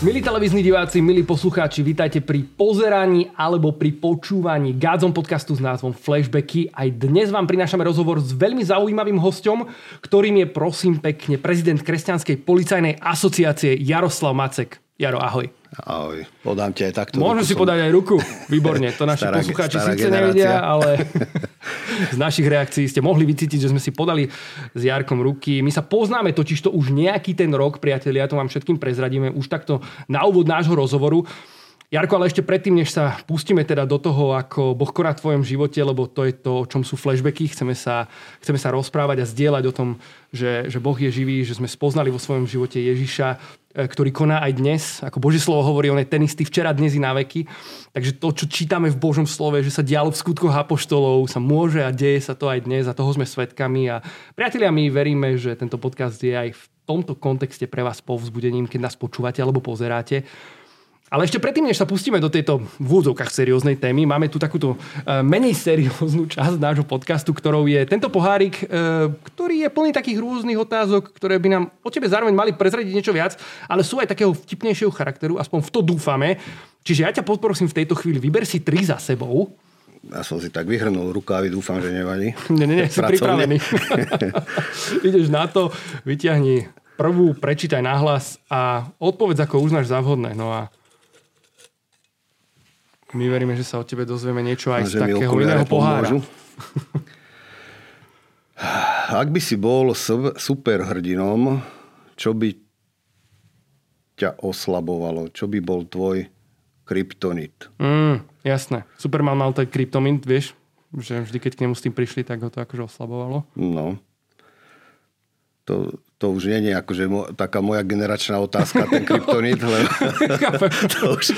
Milí televízni diváci, milí poslucháči, vítajte pri pozeraní alebo pri počúvaní Gádzom podcastu s názvom Flashbacky. Aj dnes vám prinášame rozhovor s veľmi zaujímavým hostom, ktorým je prosím pekne prezident Kresťanskej policajnej asociácie Jaroslav Macek. Jaro, ahoj. Ahoj, podám ti aj takto. Môžem si podať aj ruku. Výborne, to naši Stará- poslucháči stará síce generácia. nevedia, ale z našich reakcií ste mohli vycítiť, že sme si podali s Jarkom ruky. My sa poznáme totiž to už nejaký ten rok, priatelia, to vám všetkým prezradíme už takto na úvod nášho rozhovoru. Jarko, ale ešte predtým, než sa pustíme teda do toho, ako Boh koná v tvojom živote, lebo to je to, o čom sú flashbacky, chceme sa, chceme sa rozprávať a zdieľať o tom, že, že Boh je živý, že sme spoznali vo svojom živote Ježiša, ktorý koná aj dnes. Ako Božie slovo hovorí, on je ten istý včera, dnes i na veky. Takže to, čo čítame v Božom slove, že sa dialo v skutkoch apoštolov, sa môže a deje sa to aj dnes a toho sme svedkami. A priatelia, my veríme, že tento podcast je aj v tomto kontexte pre vás povzbudením, keď nás počúvate alebo pozeráte. Ale ešte predtým, než sa pustíme do tejto v úvodzovkách serióznej témy, máme tu takúto e, menej serióznu časť nášho podcastu, ktorou je tento pohárik, e, ktorý je plný takých rôznych otázok, ktoré by nám o tebe zároveň mali prezradiť niečo viac, ale sú aj takého vtipnejšieho charakteru, aspoň v to dúfame. Čiže ja ťa poprosím v tejto chvíli, vyber si tri za sebou. Ja som si tak vyhrnul rukávy, dúfam, že nevadí. Nie, nie, nie, si pripravený. Ideš na to, vyťahni prvú, prečítaj nahlas a odpovedz, ako uznáš za vhodné. No a my veríme, že sa o tebe dozvieme niečo aj z takého iného pohára. Ak by si bol superhrdinom, čo by ťa oslabovalo? Čo by bol tvoj kryptonit? Mm, jasné. Superman mal ten kryptomint, vieš, že vždy, keď k nemu s tým prišli, tak ho to akože oslabovalo. No. To, to už nie je akože mo- taká moja generačná otázka, ten kryptonit, lebo to už...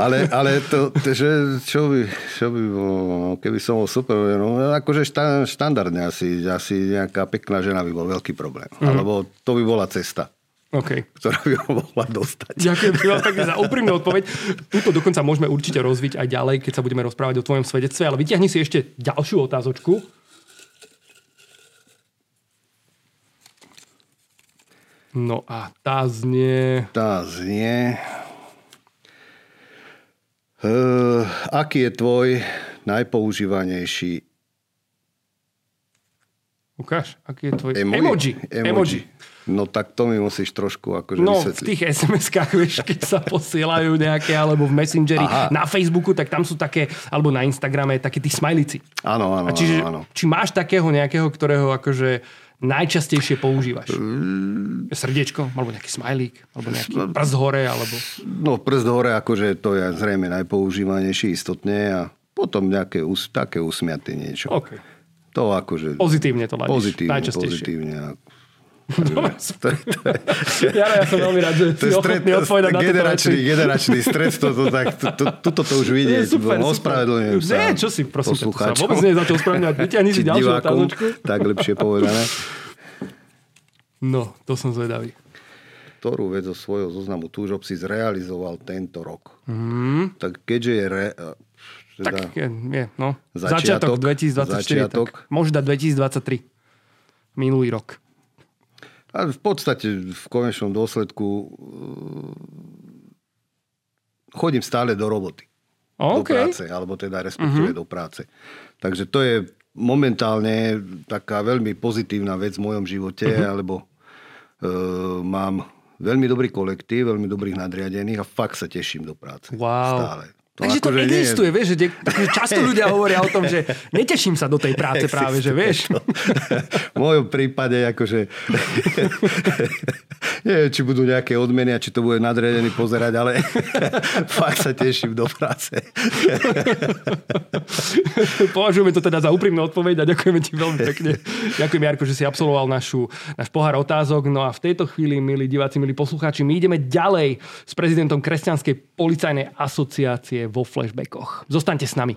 ale, ale to, že čo by, čo by bolo, no, keby som bol super, no, akože šta, štandardne asi, asi nejaká pekná žena by bol veľký problém. Mm. Alebo to by bola cesta, OK. ktorá by ho mohla dostať. Ďakujem veľmi pekne za úprimnú odpoveď. Túto dokonca môžeme určite rozviť aj ďalej, keď sa budeme rozprávať o tvojom svedectve, ale vyťahni si ešte ďalšiu otázočku. No a tá znie... Tá znie... Uh, aký je tvoj najpoužívanejší Ukáž, aký je tvoj... emoji? Emoji. Emoji. No tak to mi musíš trošku akože No, v vysvetliť. tých SMS-kách, vieš, keď sa posielajú nejaké, alebo v Messengeri, Aha. na Facebooku, tak tam sú také, alebo na Instagrame, také tí smajlici. Áno, áno, A čiže, áno, áno. či máš takého nejakého, ktorého akože najčastejšie používaš? Srdiečko, alebo nejaký smajlík, alebo nejaký prst hore, alebo... No prst hore, akože to je zrejme najpoužívanejší istotne a potom nejaké také usmiaté niečo. OK. To akože... Pozitívne to ladíš. Pozitívne, pozitívne. Dobre, To, to, je- Jaro, ja som veľmi rád, že to si je stred, ochotný odpovedať na generačný, veci. generačný stres, to, to, tak, to, to, tuto to už vidieť. Super. Ospravedlňujem sa. Nie, čo si, prosím, to sa vôbec nie je za čo ospravedlňovať. Vyťahni si ďalšiu otázočku. Tak lepšie povedané. No, to som zvedavý. Ktorú vec zo svojho zoznamu túžob si zrealizoval tento rok? Mm, Tak keďže je... Re, teda, tak je, je, no. Začiatok Začiatok, 2024. začiatok. Tak. Dať 2023. Minulý rok. A v podstate v konečnom dôsledku uh, chodím stále do roboty. Do OK. práce, alebo teda respektíve uh-huh. do práce. Takže to je momentálne taká veľmi pozitívna vec v mojom živote, uh-huh. alebo uh, mám veľmi dobrý kolektív, veľmi dobrých nadriadených a fakt sa teším do práce. Wow. Stále. Takže to akože nie je- existuje, vieš, že často ľudia hovoria o tom, že neteším sa do tej práce práve, že vieš. v mojom prípade akože neviem, či budú nejaké odmeny a či to bude nadriadený pozerať, ale fakt sa teším do práce. Považujeme to teda za úprimnú odpoveď a ďakujeme ti veľmi pekne. Ďakujem, Jarko, že si absolvoval našu, náš pohár otázok. No a v tejto chvíli, milí diváci, milí poslucháči, my ideme ďalej s prezidentom Kresťanskej policajnej asociácie vo flashbackoch. Zostaňte s nami.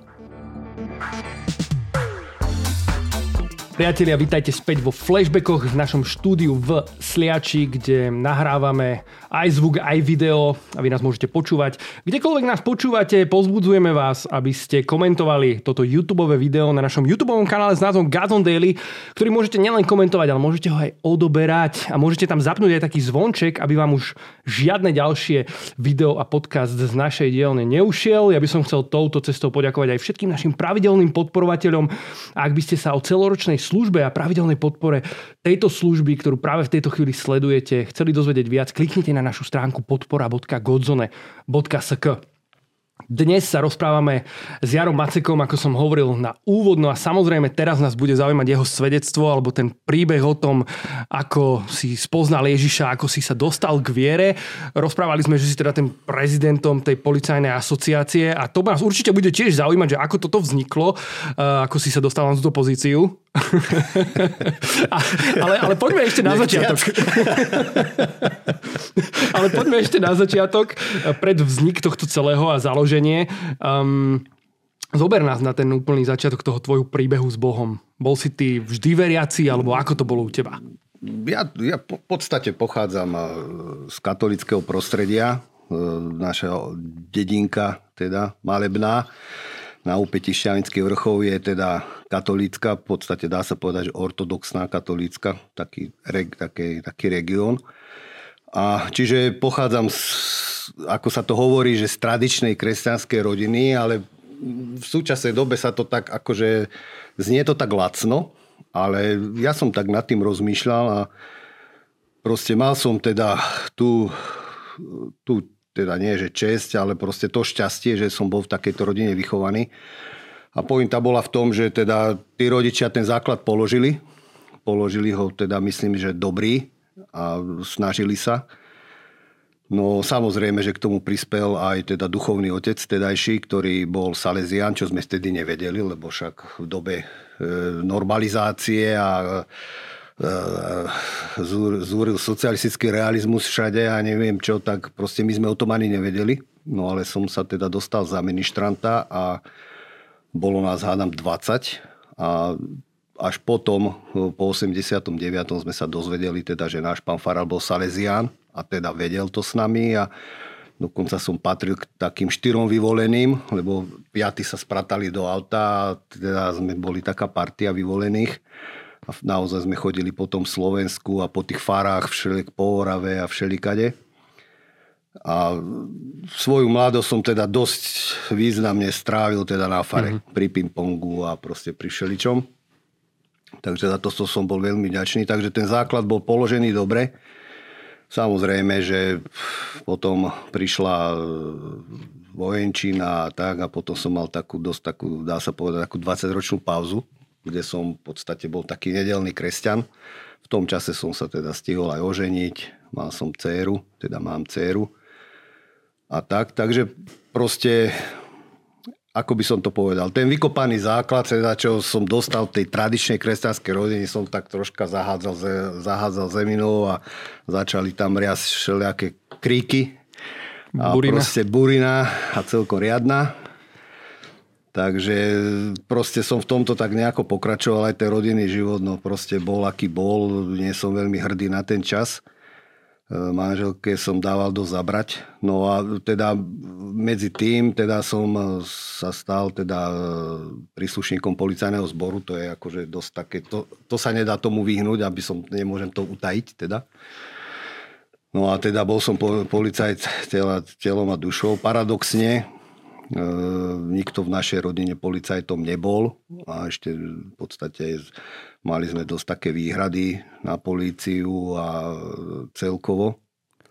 Priatelia, vítajte späť vo flashbackoch v našom štúdiu v Sliači, kde nahrávame aj zvuk, aj video a vy nás môžete počúvať. Kdekoľvek nás počúvate, pozbudzujeme vás, aby ste komentovali toto YouTube video na našom YouTube kanále s názvom Gazon Daily, ktorý môžete nielen komentovať, ale môžete ho aj odoberať a môžete tam zapnúť aj taký zvonček, aby vám už žiadne ďalšie video a podcast z našej dielne neušiel. Ja by som chcel touto cestou poďakovať aj všetkým našim pravidelným podporovateľom. Ak by ste sa o celoročnej službe a pravidelnej podpore tejto služby, ktorú práve v tejto chvíli sledujete, chceli dozvedieť viac, kliknite na našu stránku podpora.godzone.sk. Dnes sa rozprávame s Jarom Macekom, ako som hovoril na úvodno a samozrejme teraz nás bude zaujímať jeho svedectvo alebo ten príbeh o tom, ako si spoznal Ježiša, ako si sa dostal k viere. Rozprávali sme, že si teda ten prezidentom tej policajnej asociácie a to nás určite bude tiež zaujímať, že ako toto vzniklo, ako si sa dostal na túto pozíciu. ale, ale poďme ešte na začiatok. ale poďme ešte na začiatok, pred vznik tohto celého a založenie. Um, zober nás na ten úplný začiatok toho tvojho príbehu s Bohom. Bol si ty vždy veriaci, alebo ako to bolo u teba? Ja, ja v podstate pochádzam eh, z katolického prostredia, eh, naša dedinka, teda malebná na úpeti Šťavinských vrchov je teda katolícka, v podstate dá sa povedať, že ortodoxná katolícka, taký, taký, taký región. A čiže pochádzam, z, ako sa to hovorí, že z tradičnej kresťanskej rodiny, ale v súčasnej dobe sa to tak akože, znie to tak lacno, ale ja som tak nad tým rozmýšľal a proste mal som teda tú, tú teda nie že česť, ale proste to šťastie, že som bol v takejto rodine vychovaný. A pointa bola v tom, že teda tí rodičia ten základ položili. Položili ho teda myslím, že dobrý a snažili sa. No samozrejme, že k tomu prispel aj teda duchovný otec tedajší, ktorý bol Salesian, čo sme vtedy nevedeli, lebo však v dobe e, normalizácie a zúril socialistický realizmus všade a neviem čo, tak proste my sme o tom ani nevedeli. No ale som sa teda dostal za ministranta a bolo nás hádam 20 a až potom, po 89. sme sa dozvedeli teda, že náš pán Faral bol Salesián a teda vedel to s nami a dokonca som patril k takým štyrom vyvoleným, lebo piaty sa spratali do auta a teda sme boli taká partia vyvolených. A naozaj sme chodili po tom Slovensku a po tých farách všelik po Orave a všelikade. A svoju mladosť som teda dosť významne strávil teda na fare, mm-hmm. pri pingpongu a proste pri všeličom. Takže za to som bol veľmi ďačný. Takže ten základ bol položený dobre. Samozrejme, že potom prišla vojenčina a tak a potom som mal takú dosť takú, dá sa povedať, takú 20-ročnú pauzu kde som v podstate bol taký nedelný kresťan. V tom čase som sa teda stihol aj oženiť, mal som dceru, teda mám dceru. A tak, takže proste, ako by som to povedal, ten vykopaný základ, teda čo som dostal v tej tradičnej kresťanskej rodine, som tak troška zahádzal, zahádzal zeminou a začali tam riasť všelijaké kríky. A burina. proste burina a celkom riadna. Takže proste som v tomto tak nejako pokračoval, aj ten rodinný život, no proste bol aký bol, nie som veľmi hrdý na ten čas. E, manželke som dával do zabrať. No a teda medzi tým teda som sa stal teda e, príslušníkom policajného zboru, to je akože dosť také, to, to sa nedá tomu vyhnúť, aby som, nemôžem to utajiť teda. No a teda bol som policajt telom a dušou. Paradoxne, E, nikto v našej rodine policajtom nebol a ešte v podstate mali sme dosť také výhrady na políciu a celkovo.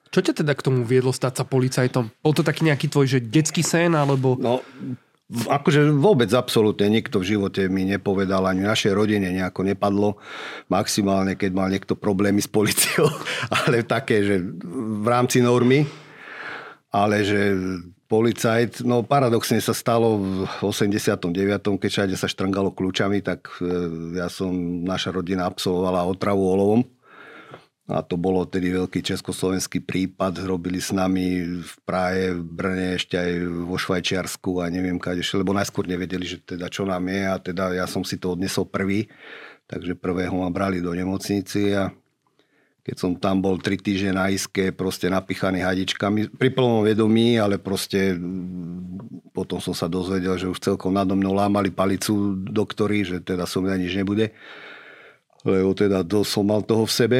Čo ťa teda k tomu viedlo stať sa policajtom? Bol to taký nejaký tvoj že detský sen alebo... No, akože vôbec absolútne nikto v živote mi nepovedal, ani našej rodine nejako nepadlo. Maximálne, keď mal niekto problémy s policiou, ale také, že v rámci normy. Ale že policajt. No paradoxne sa stalo v 89. keď všade sa štrngalo kľúčami, tak e, ja som, naša rodina absolvovala otravu olovom. A to bolo tedy veľký československý prípad. Robili s nami v Prahe, v Brne, ešte aj vo Švajčiarsku a neviem kade lebo najskôr nevedeli, že teda čo nám je a teda ja som si to odnesol prvý. Takže prvého ma brali do nemocnici a keď som tam bol tri týždne na iske, proste napichaný hadičkami, pri plnom vedomí, ale proste mm, potom som sa dozvedel, že už celkom nado mnou lámali palicu doktori, že teda som ja nič nebude, lebo teda to som mal toho v sebe.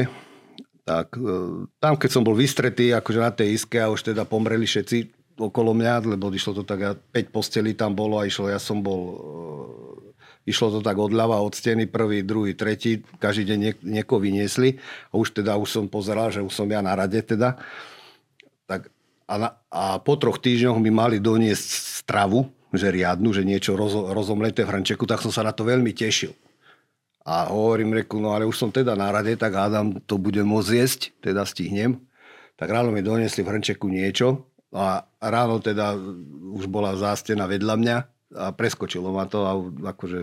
Tak e, tam, keď som bol vystretý, akože na tej iske a už teda pomreli všetci okolo mňa, lebo išlo to tak, 5 postelí tam bolo a išlo, ja som bol e, Išlo to tak odľava od steny, prvý, druhý, tretí, každý deň niek- niekoho vyniesli a už teda už som pozeral, že už som ja na rade teda. Tak a, na, a po troch týždňoch mi mali doniesť stravu, že riadnu, že niečo rozo, rozomleté v hrnčeku, tak som sa na to veľmi tešil. A hovorím, reku, no ale už som teda na rade, tak hádam, to budem môcť jesť, teda stihnem. Tak ráno mi doniesli v hrnčeku niečo a ráno teda už bola zástena vedľa mňa a preskočilo ma to a akože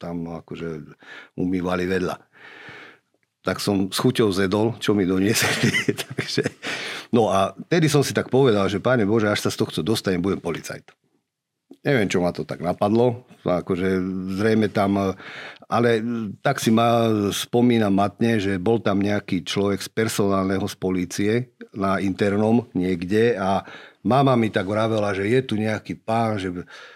tam akože umývali vedľa. Tak som s chuťou zedol, čo mi doniesli. Takže, no a tedy som si tak povedal, že páne Bože, až sa z tohto dostanem, budem policajt. Neviem, čo ma to tak napadlo. Akože zrejme tam ale tak si ma spomínam matne, že bol tam nejaký človek z personálneho z polície na internom niekde a mama mi tak vravela, že je tu nejaký pán, že,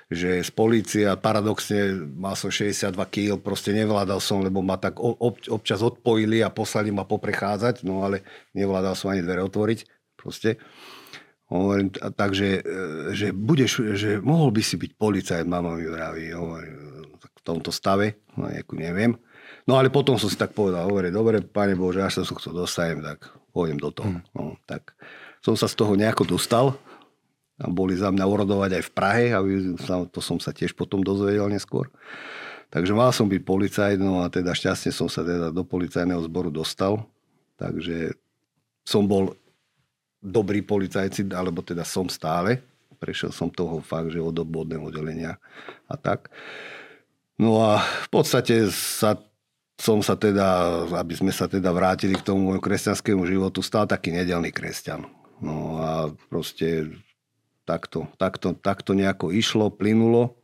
že z polície a paradoxne mal som 62 kg, proste nevládal som, lebo ma tak ob, občas odpojili a poslali ma poprechádzať, no ale nevládal som ani dvere otvoriť, proste. Hovorím, takže, e, že budeš, že mohol by si byť policajt, mama mi vraví, hovorím, v tomto stave, no nejakú neviem. No ale potom som si tak povedal, hovorí, dobre, pane Bože, až sa som chcel dostajem, tak pôjdem do toho. Mm. No, tak som sa z toho nejako dostal boli za mňa urodovať aj v Prahe a to som sa tiež potom dozvedel neskôr. Takže mal som byť policajt, no a teda šťastne som sa teda do policajného zboru dostal. Takže som bol dobrý policajci, alebo teda som stále. Prešiel som toho fakt, že od obvodného oddelenia a tak. No a v podstate sa, som sa teda, aby sme sa teda vrátili k tomu kresťanskému životu, stal taký nedelný kresťan. No a proste takto, takto, takto nejako išlo, plynulo.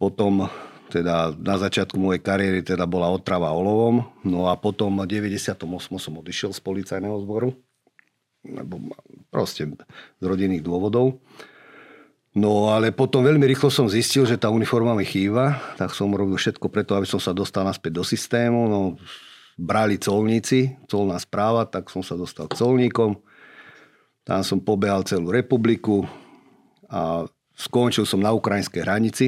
Potom teda na začiatku mojej kariéry teda bola otrava olovom, no a potom v 98. som odišiel z policajného zboru, lebo proste z rodinných dôvodov. No ale potom veľmi rýchlo som zistil, že tá uniforma mi chýba, tak som robil všetko preto, aby som sa dostal naspäť do systému. No, brali colníci, colná správa, tak som sa dostal k colníkom. Tam som pobehal celú republiku a skončil som na ukrajinskej hranici.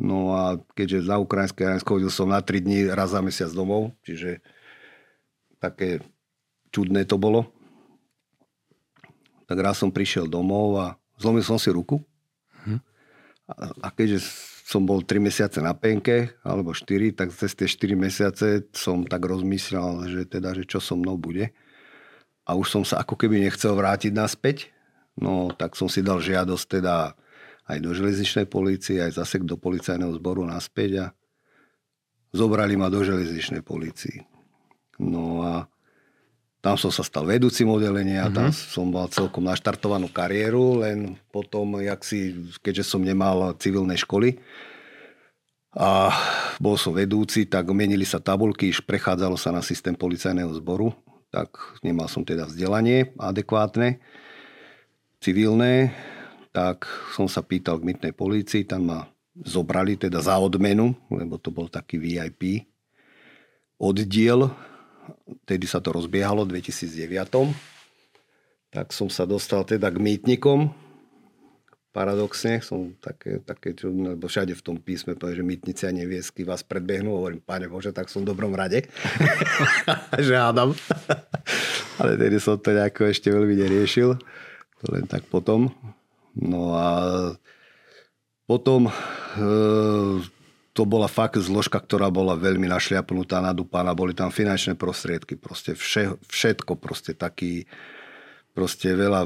No a keďže na ukrajinskej hranici chodil som na 3 dní raz za mesiac domov, čiže také čudné to bolo. Tak raz som prišiel domov a zlomil som si ruku a keďže som bol 3 mesiace na penke, alebo 4, tak cez tie 4 mesiace som tak rozmyslel, že teda, že čo so mnou bude. A už som sa ako keby nechcel vrátiť naspäť. No tak som si dal žiadosť teda aj do železničnej polície, aj zase do policajného zboru naspäť a zobrali ma do železničnej polícii. No a tam som sa stal vedúcim oddelenia, mm-hmm. tam som mal celkom naštartovanú kariéru, len potom, jak si, keďže som nemal civilné školy a bol som vedúci, tak menili sa tabulky, prechádzalo sa na systém policajného zboru, tak nemal som teda vzdelanie adekvátne, civilné, tak som sa pýtal k mytnej policii, tam ma zobrali teda za odmenu, lebo to bol taký VIP oddiel tedy sa to rozbiehalo v 2009. Tak som sa dostal teda k mýtnikom. Paradoxne som také, také čo, lebo všade v tom písme povie, že mýtnici a neviesky vás predbehnú. Hovorím, páne Bože, tak som v dobrom rade. že hádam. Ale tedy som to nejako ešte veľmi neriešil. Len tak potom. No a potom e, to bola fakt zložka, ktorá bola veľmi našliapnutá, nadúpaná, boli tam finančné prostriedky, proste vše, všetko, proste taký, proste veľa,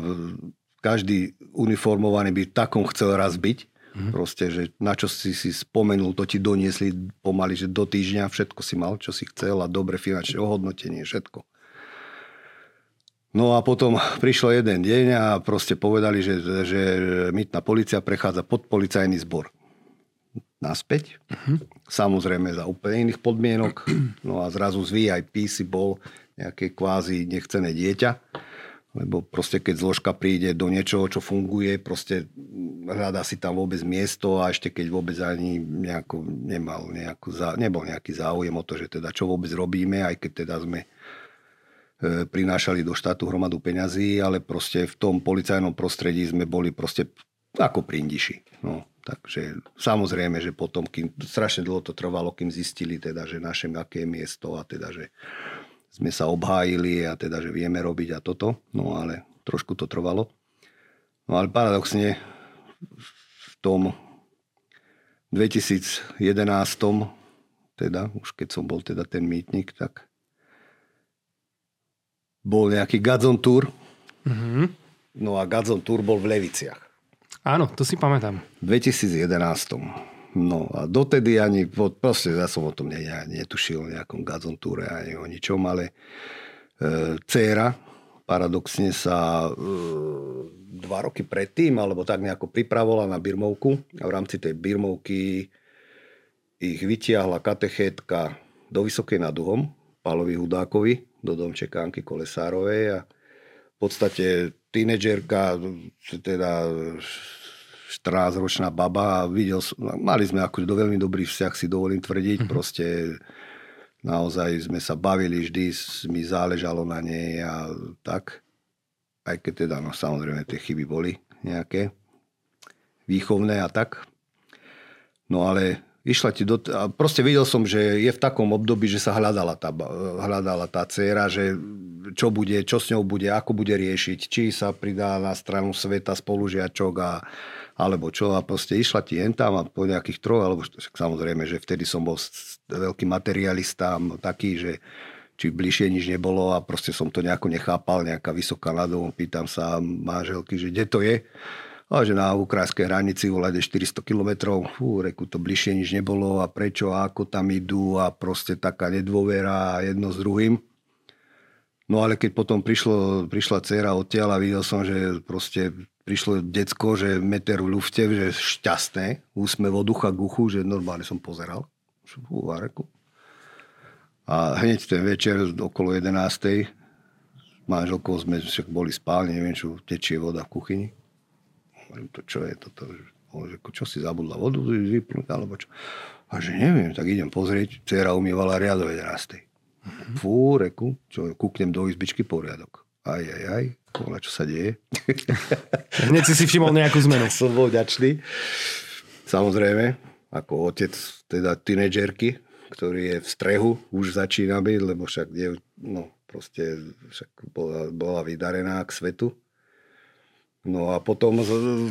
každý uniformovaný by takom chcel raz byť, Mm-hmm. Proste, že na čo si si spomenul, to ti doniesli pomaly, že do týždňa všetko si mal, čo si chcel a dobre finančné ohodnotenie, všetko. No a potom prišlo jeden deň a proste povedali, že, že mytná policia prechádza pod policajný zbor. Naspäť. Uh-huh. Samozrejme za úplne iných podmienok. No a zrazu z VIP si bol nejaké kvázi nechcené dieťa. Lebo proste keď zložka príde do niečoho, čo funguje, proste hľadá si tam vôbec miesto a ešte keď vôbec ani nejako nemal nejakú, nebol nejaký záujem o to, že teda čo vôbec robíme, aj keď teda sme E, prinášali do štátu hromadu peňazí, ale proste v tom policajnom prostredí sme boli proste ako prindiši. No, takže samozrejme, že potom, kým, strašne dlho to trvalo, kým zistili teda, že naše aké je miesto a teda, že sme sa obhájili a teda, že vieme robiť a toto, no ale trošku to trvalo. No ale paradoxne v tom 2011, teda už keď som bol teda ten mýtnik, tak bol nejaký Gadzon Tour. Mm-hmm. No a Gadzon Tour bol v Leviciach. Áno, to si pamätám. V 2011. No a dotedy ani, proste ja som o tom ne, netušil o nejakom Gadzon Toure ani o ničom, ale e, dcera paradoxne sa e, dva roky predtým, alebo tak nejako pripravovala na Birmovku a v rámci tej Birmovky ich vytiahla katechétka do Vysokej nad Uhom, Pálovi Hudákovi, do domčeka Anky Kolesárovej a v podstate tínedžerka, teda 14-ročná baba a videl, mali sme akože do veľmi dobrý vzťah, si dovolím tvrdiť, mm-hmm. proste naozaj sme sa bavili vždy, mi záležalo na nej a tak. Aj keď teda, no samozrejme, tie chyby boli nejaké výchovné a tak. No ale Išla ti do... A proste videl som, že je v takom období, že sa hľadala tá, hľadala tá dcera, že čo bude, čo s ňou bude, ako bude riešiť, či sa pridá na stranu sveta spolužiačok a, alebo čo. A proste išla ti jen tam a po nejakých troch, alebo samozrejme, že vtedy som bol veľký materialista, taký, že či bližšie nič nebolo a proste som to nejako nechápal, nejaká vysoká nadom, pýtam sa manželky, že kde to je a že na ukrajinskej hranici volade 400 km, fú, reku, to bližšie nič nebolo a prečo a ako tam idú a proste taká nedôvera jedno s druhým. No ale keď potom prišlo, prišla dcera odtiaľ a videl som, že proste prišlo decko, že meter v lufte, že šťastné, úsmev od ducha k uchu, že normálne som pozeral. Fú, a, reku. a hneď ten večer okolo 11. manželkou sme však boli spálni, neviem čo, tečie voda v kuchyni Hovorím, to čo je toto? Že, čo si zabudla vodu vypnúť, alebo čo? A že neviem, tak idem pozrieť. Cera umývala riadové 11. Mm-hmm. Fú, reku, čo, kúknem do izbičky poriadok. Aj, aj, aj, Kola, čo sa deje. Hneď si si všimol nejakú zmenu. Som bol ďačný. Samozrejme, ako otec teda tínedžerky, ktorý je v strehu, už začína byť, lebo však je, no, proste však bola, bola vydarená k svetu. No a potom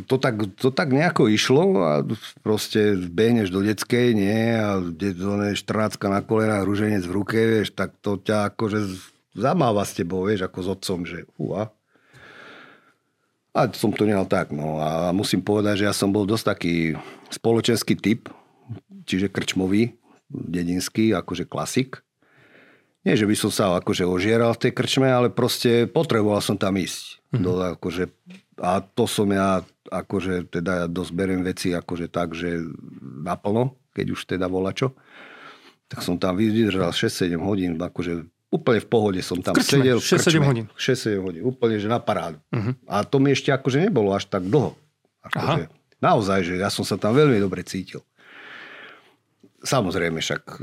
to tak, to tak nejako išlo a proste behneš do detskej, nie, a 14 na kolenách, rúženec v ruke, vieš, tak to ťa akože zamáva s tebou, vieš, ako s otcom, že uha. A som to nehal tak, no a musím povedať, že ja som bol dosť taký spoločenský typ, čiže krčmový, dedinský, akože klasik. Nie, že by som sa akože ožieral v tej krčme, ale proste potreboval som tam ísť. Mm-hmm. Do, akože a to som ja, akože teda ja dosť beriem veci akože tak, že naplno, keď už teda volá čo. Tak som tam vydržal 6-7 hodín, akože úplne v pohode som tam krčme, sedel. 6-7 hodín. 6-7 hodín, úplne že na parádu. Uh-huh. A to mi ešte akože nebolo až tak dlho. Akože, naozaj, že ja som sa tam veľmi dobre cítil. Samozrejme, však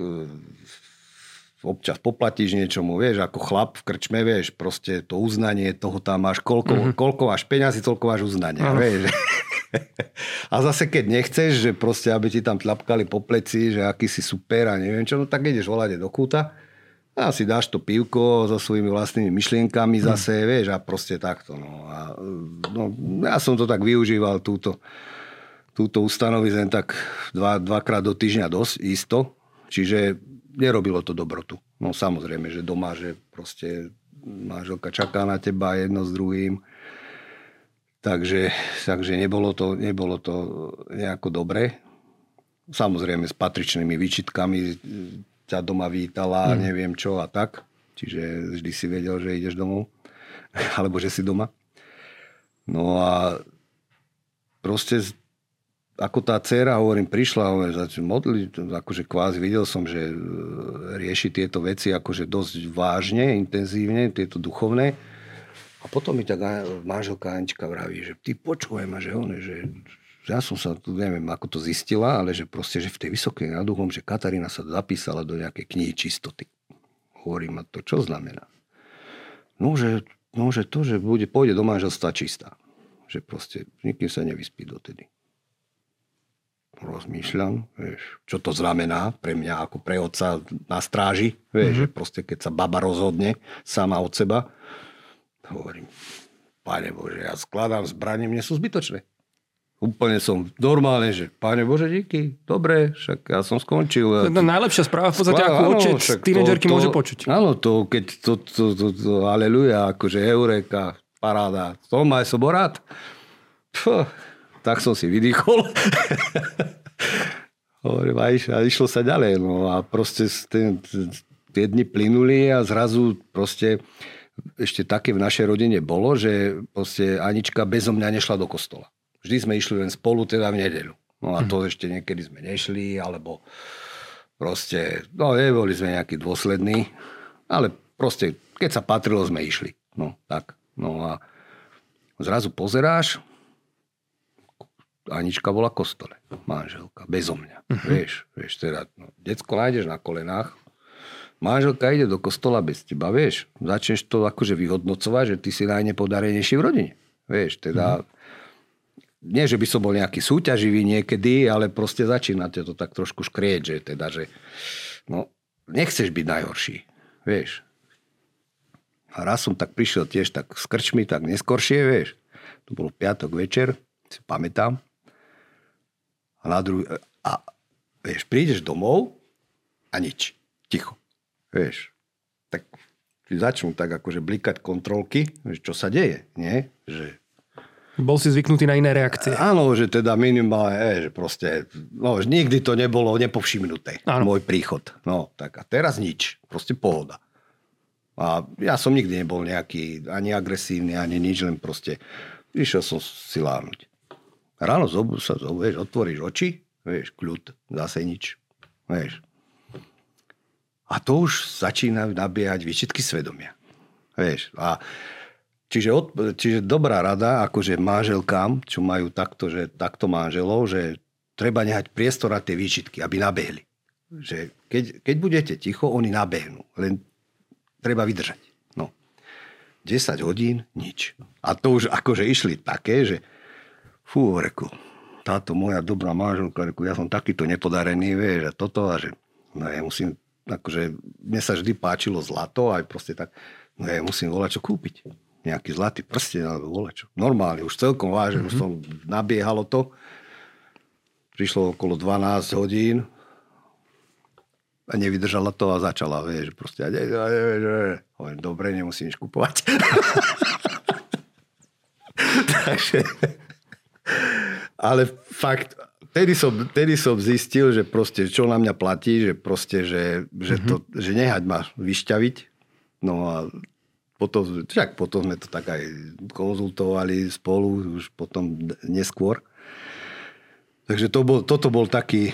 občas poplatíš niečomu, vieš, ako chlap v krčme, vieš, proste to uznanie, toho tam máš, koľko, mm-hmm. koľko máš peňazí, toľko máš uznania, uh-huh. vieš. a zase keď nechceš, že proste, aby ti tam tlapkali po pleci, že aký si super a neviem čo, no tak ideš volať do kúta a si dáš to pivko so svojimi vlastnými myšlienkami mhm. zase, mm. vieš, a proste takto. No. A, no, ja som to tak využíval, túto, túto ustanovizeň tak dva, dvakrát do týždňa dosť, isto. Čiže nerobilo to dobrotu. No samozrejme, že doma, že proste manželka čaká na teba jedno s druhým. Takže, takže nebolo, to, nebolo to nejako dobre. Samozrejme s patričnými výčitkami ťa doma vítala, mm. neviem čo a tak. Čiže vždy si vedel, že ideš domov. Alebo že si doma. No a proste ako tá dcera, hovorím, prišla, hovorím, modliť, akože kvázi videl som, že e, rieši tieto veci akože dosť vážne, intenzívne, tieto duchovné. A potom mi tak manželka Anička vraví, že ty počúvaj ma, že on, že ja som sa, neviem, ako to zistila, ale že proste, že v tej vysokej nad že Katarína sa zapísala do nejakej knihy čistoty. Hovorím, a to čo znamená? No, že, no, že to, že bude, pôjde do manželstva čistá. Že proste nikým sa nevyspí dotedy. Rozmýšľam, vieš, čo to znamená pre mňa ako pre otca na stráži. Vieš, mm-hmm. že proste keď sa baba rozhodne sama od seba, Hovorím, Pane Bože, ja skladám zbranie, mne sú zbytočné. Úplne som normálne, že Pane Bože, díky, dobre, však ja som skončil. To je najlepšia správa v podstate, ako otec tínedžerky môže počuť. Áno, to, keď to, to, to, to, aleluja, akože eureka, paráda, to má som rád. Pf, tak som si vydýchol. Hovorím, a, iš, a išlo sa ďalej. No a proste ten, tie dni plynuli a zrazu proste ešte také v našej rodine bolo, že proste Anička bezo mňa nešla do kostola. Vždy sme išli len spolu, teda v nedeľu. No a to ešte niekedy sme nešli, alebo proste, no neboli sme nejakí dôslední, ale proste, keď sa patrilo, sme išli. No, tak. No a zrazu pozeráš, Anička bola kostole, manželka, bezo mňa. Uh-huh. Vieš, vieš, teda, no, decko nájdeš na kolenách, manželka ide do kostola bez teba, vieš, začneš to akože vyhodnocovať, že ty si najnepodarenejší v rodine. Vieš, teda, mm-hmm. nie, že by som bol nejaký súťaživý niekedy, ale proste začína to tak trošku škrieť, že teda, že no, nechceš byť najhorší, vieš. A raz som tak prišiel tiež tak s krčmi, tak neskoršie, vieš. To bolo piatok večer, si pamätám. A na druhý, a vieš, prídeš domov a nič. Ticho. Vieš, tak začnú tak akože blikať kontrolky, že čo sa deje, nie? Že bol si zvyknutý na iné reakcie. Áno, že teda minimálne, že proste, no, že nikdy to nebolo nepovšimnuté, áno. môj príchod. No, tak a teraz nič, proste pohoda. A ja som nikdy nebol nejaký ani agresívny, ani nič, len proste išiel som si lánuť. Ráno zobu sa, zobu, vieš, otvoríš oči, vieš, kľud, zase nič. Vieš, a to už začínajú nabíjať výčitky svedomia. Vieš, a čiže, od, čiže dobrá rada, akože manželkám, čo majú takto, že takto manželov, že treba nehať priestor na tie výčitky, aby nabehli. Že keď, keď budete ticho, oni nabehnú. Len treba vydržať. No. 10 hodín, nič. A to už akože išli také, že fú, reku, táto moja dobrá manželka, reku, ja som takýto nepodarený, vieš, a toto, a že no ja musím akože mne sa vždy páčilo zlato, aj proste tak, no ja musím volať čo kúpiť. Nejaký zlatý prsten alebo volať čo. Normálne, už celkom vážne, mm-hmm. už mhm. som nabiehalo to. Prišlo okolo 12 hodín a nevydržala to a začala, vieš, proste, a ne, ne, ne, ne. Hovorím, dobre, nemusím nič kupovať. Takže, ale fakt, Tedy som, tedy som zistil, že proste, čo na mňa platí, že proste, že, že, to, mm-hmm. že nehať ma vyšťaviť. No a potom, však potom sme to tak aj konzultovali spolu, už potom neskôr. Takže to bol, toto bol taký,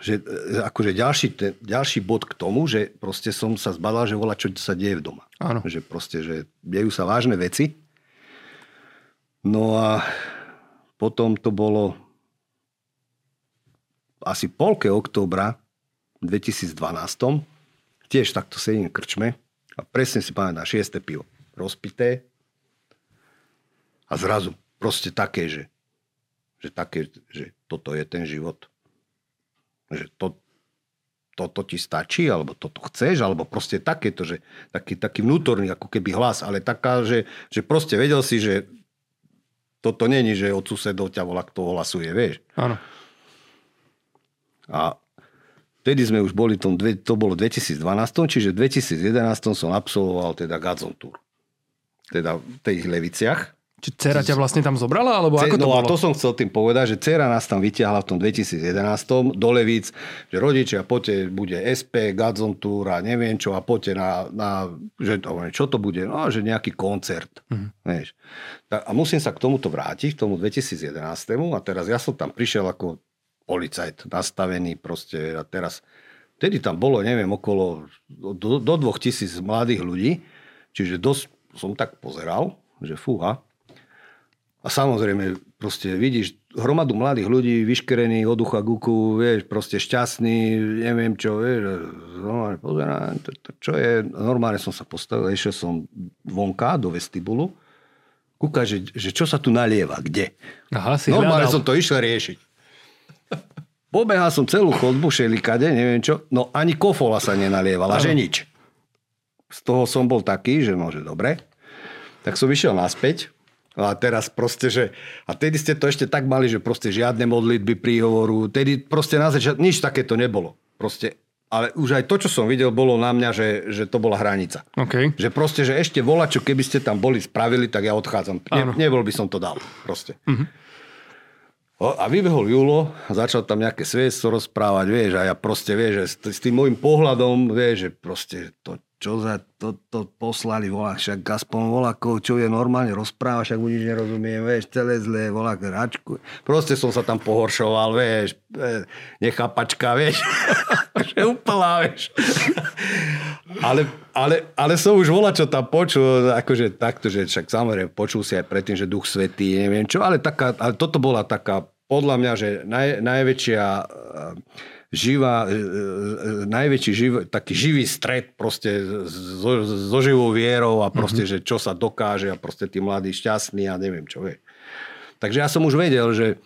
že akože ďalší, ten, ďalší bod k tomu, že proste som sa zbadal, že volá, čo sa deje v doma. Áno. Že proste, že dejú sa vážne veci. No a potom to bolo asi polke októbra 2012 tiež takto sedím v krčme a presne si pamätám, šieste pivo. Rozpité a zrazu proste také, že, že také, že toto je ten život. Že to, toto ti stačí, alebo toto chceš, alebo proste takéto, že taký, taký vnútorný ako keby hlas, ale taká, že, že proste vedel si, že toto není, že od susedov ťa volá, kto hlasuje, vieš. Áno. A vtedy sme už boli, tom, to bolo v 2012, čiže v 2011 som absolvoval teda Gazon Tour. Teda v tých Leviciach. Či dcera ťa vlastne tam zobrala, alebo ako to no bolo? a to som chcel tým povedať, že dcera nás tam vyťahla v tom 2011 do Levíc, že rodičia, poďte, bude SP, Gadzon Tour a neviem čo a poďte na, na že to, čo to bude, no že nejaký koncert. Mm. Vieš. A musím sa k tomuto vrátiť, k tomu 2011 a teraz ja som tam prišiel ako policajt nastavený proste a teraz Vtedy tam bolo, neviem, okolo do, do dvoch tisíc mladých ľudí, čiže dosť som tak pozeral, že fúha. A samozrejme, proste vidíš hromadu mladých ľudí, vyškerených od ucha guku, vieš, proste šťastný, neviem čo, vieš, normálne pozerám, to, to, čo je, normálne som sa postavil, išiel som vonka do vestibulu, kúka, že, že čo sa tu nalieva, kde. Aha, si normálne hľadal. som to išiel riešiť. Pobehal som celú chodbu, šelikade, neviem čo, no ani kofola sa nenalievala, že nič. Z toho som bol taký, že no, že dobre. Tak som išiel naspäť, a teraz proste, že... A tedy ste to ešte tak mali, že proste žiadne modlitby príhovoru. Tedy proste na začiatku nič takéto nebolo. Proste ale už aj to, čo som videl, bolo na mňa, že, že to bola hranica. Okay. Že proste, že ešte čo keby ste tam boli spravili, tak ja odchádzam. Ne, nebol by som to dal. Proste. Uh-huh. A vybehol Julo začal tam nejaké svedstvo rozprávať, vieš, a ja proste, vieš, že s, s tým môjim pohľadom, vieš, že proste to, čo za to, poslali, volá, však aspoň volákov, čo je normálne rozpráva, však mu nič nerozumiem, vieš, celé zlé, volá hračku. Proste som sa tam pohoršoval, vieš, e, nechápačka, vieš, že úplná, vieš. ale, ale, ale som už volá, čo tam počul, akože takto, že však samozrejme počul si aj predtým, že duch svetý, neviem čo, ale, taká, ale toto bola taká, podľa mňa, že naj, najväčšia živá, e, e, najväčší živ, taký živý stred proste so, so živou vierou a proste, mm-hmm. že čo sa dokáže a proste tí mladí šťastní a neviem čo vie. Takže ja som už vedel, že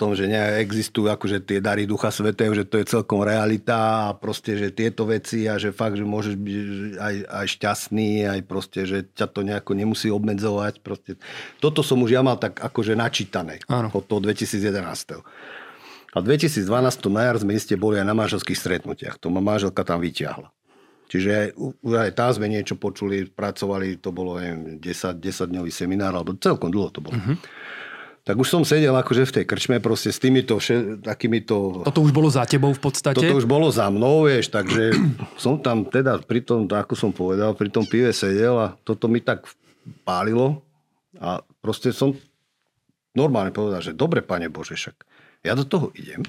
tom, že neexistujú akože tie dary Ducha Svetého, že to je celkom realita a proste, že tieto veci a že fakt, že môžeš byť aj, aj šťastný, aj proste, že ťa to nejako nemusí obmedzovať. Proste. Toto som už ja mal tak akože načítané Áno. od toho 2011. A v 2012 na jar sme iste boli aj na manželských stretnutiach. To ma manželka tam vyťahla. Čiže už aj tam sme niečo počuli, pracovali, to bolo neviem, 10, 10 dňový seminár, alebo celkom dlho to bolo. Uh-huh. Tak už som sedel akože v tej krčme proste s týmito vše, takýmito... Toto už bolo za tebou v podstate? Toto už bolo za mnou, vieš, takže som tam teda pri tom, ako som povedal, pri tom pive sedel a toto mi tak pálilo a proste som normálne povedal, že dobre, pane Bože, však ja do toho idem,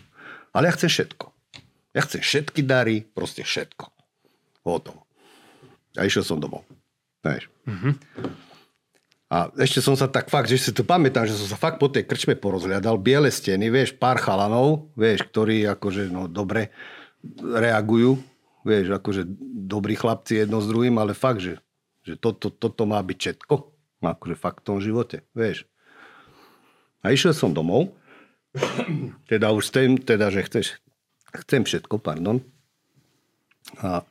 ale ja chcem všetko. Ja chcem všetky dary, proste všetko. Hotovo. A išiel som domov. Vieš. Mm-hmm. A ešte som sa tak fakt, že si to pamätám, že som sa fakt po tej krčme porozhľadal. Biele steny, vieš, pár chalanov, vieš, ktorí akože, no dobre reagujú. Vieš, akože dobrí chlapci jedno s druhým, ale fakt, že, že toto, toto má byť všetko. Akože fakt v tom živote, vieš. A išiel som domov teda už chcem, teda, že chceš, chcem všetko, pardon. A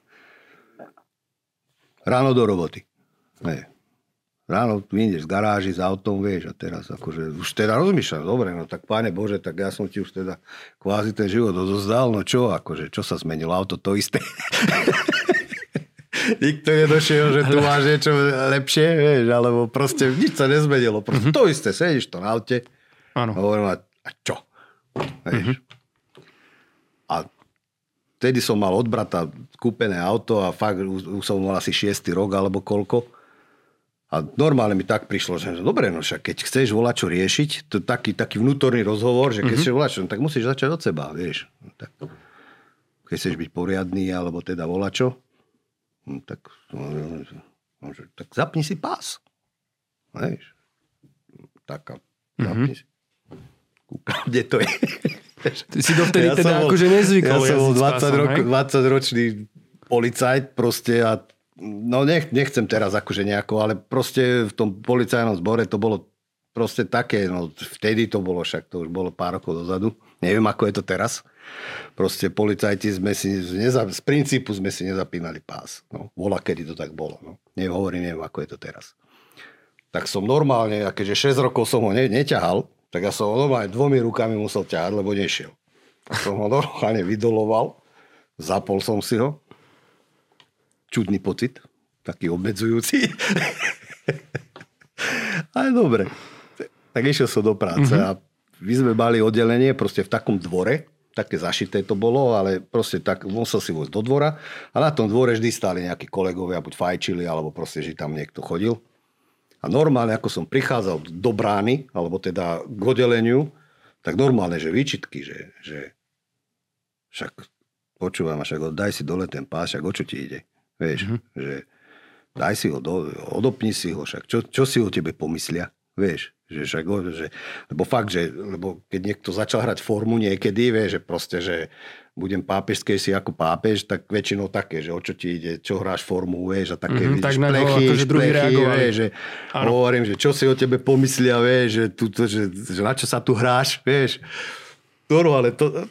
ráno do roboty. Nie. Ráno vyjdeš z garáži s autom, vieš, a teraz akože, už teda rozmýšľam, dobre, no tak páne Bože, tak ja som ti už teda kvázi ten život odozdal, no čo, akože, čo sa zmenilo, auto to isté. Nikto nedošiel, že tu máš niečo lepšie, vieš, alebo proste nič sa nezmenilo, proste mm-hmm. to isté, sedíš to na aute, Áno. hovorím, a čo? Mm-hmm. A vtedy som mal od brata kúpené auto a fakt už, som mal asi 6. rok alebo koľko. A normálne mi tak prišlo, že dobre, no však keď chceš volať čo riešiť, to taký, taký vnútorný rozhovor, že keď mm-hmm. chceš volať čo, no tak musíš začať od seba, vieš. No, tak, keď chceš byť poriadný, alebo teda volačo, no, tak, no, no, tak zapni si pás. Vieš. Tak, zapni mm-hmm. si kúkam, kde to je. Ty si dovtedy ja teda akože nezvykol. Ja som bol 20, rok, 20 ročný policajt proste a no nech, nechcem teraz akože nejako, ale proste v tom policajnom zbore to bolo proste také, no vtedy to bolo, však to už bolo pár rokov dozadu. Neviem, ako je to teraz. Proste policajti sme si, neza, z princípu sme si nezapínali pás. No, bola, kedy to tak bolo. No. Nehovorím, neviem, ako je to teraz. Tak som normálne, a keďže 6 rokov som ho ne, neťahal, tak ja som ho normálne dvomi rukami musel ťahať, lebo nešiel. Tak som ho normálne vydoloval, zapol som si ho. Čudný pocit, taký obmedzujúci. Ale dobre. Tak išiel som do práce mm-hmm. a my sme mali oddelenie proste v takom dvore, také zašité to bolo, ale proste tak musel si vojsť do dvora a na tom dvore vždy stáli nejakí kolegovia, buď fajčili, alebo proste, že tam niekto chodil. A normálne, ako som prichádzal do brány, alebo teda k oddeleniu, tak normálne, že výčitky, že, že však počúvam, však daj si dole ten pás, však o čo ti ide. Vieš, mm-hmm. že daj si ho, do, odopni si ho, však čo, čo si o tebe pomyslia, vieš. Že, však, že, lebo fakt, že lebo keď niekto začal hrať formu niekedy, vie, že proste, že budem pápežskej si ako pápež, tak väčšinou také, že o čo ti ide, čo hráš formu, vieš, a také mm-hmm, tak plechy, akože druhý reagovali. Vieš, že hovorím, že čo si o tebe pomyslia, vieš, že, tuto, že, že na čo sa tu hráš, vieš. No, ale to,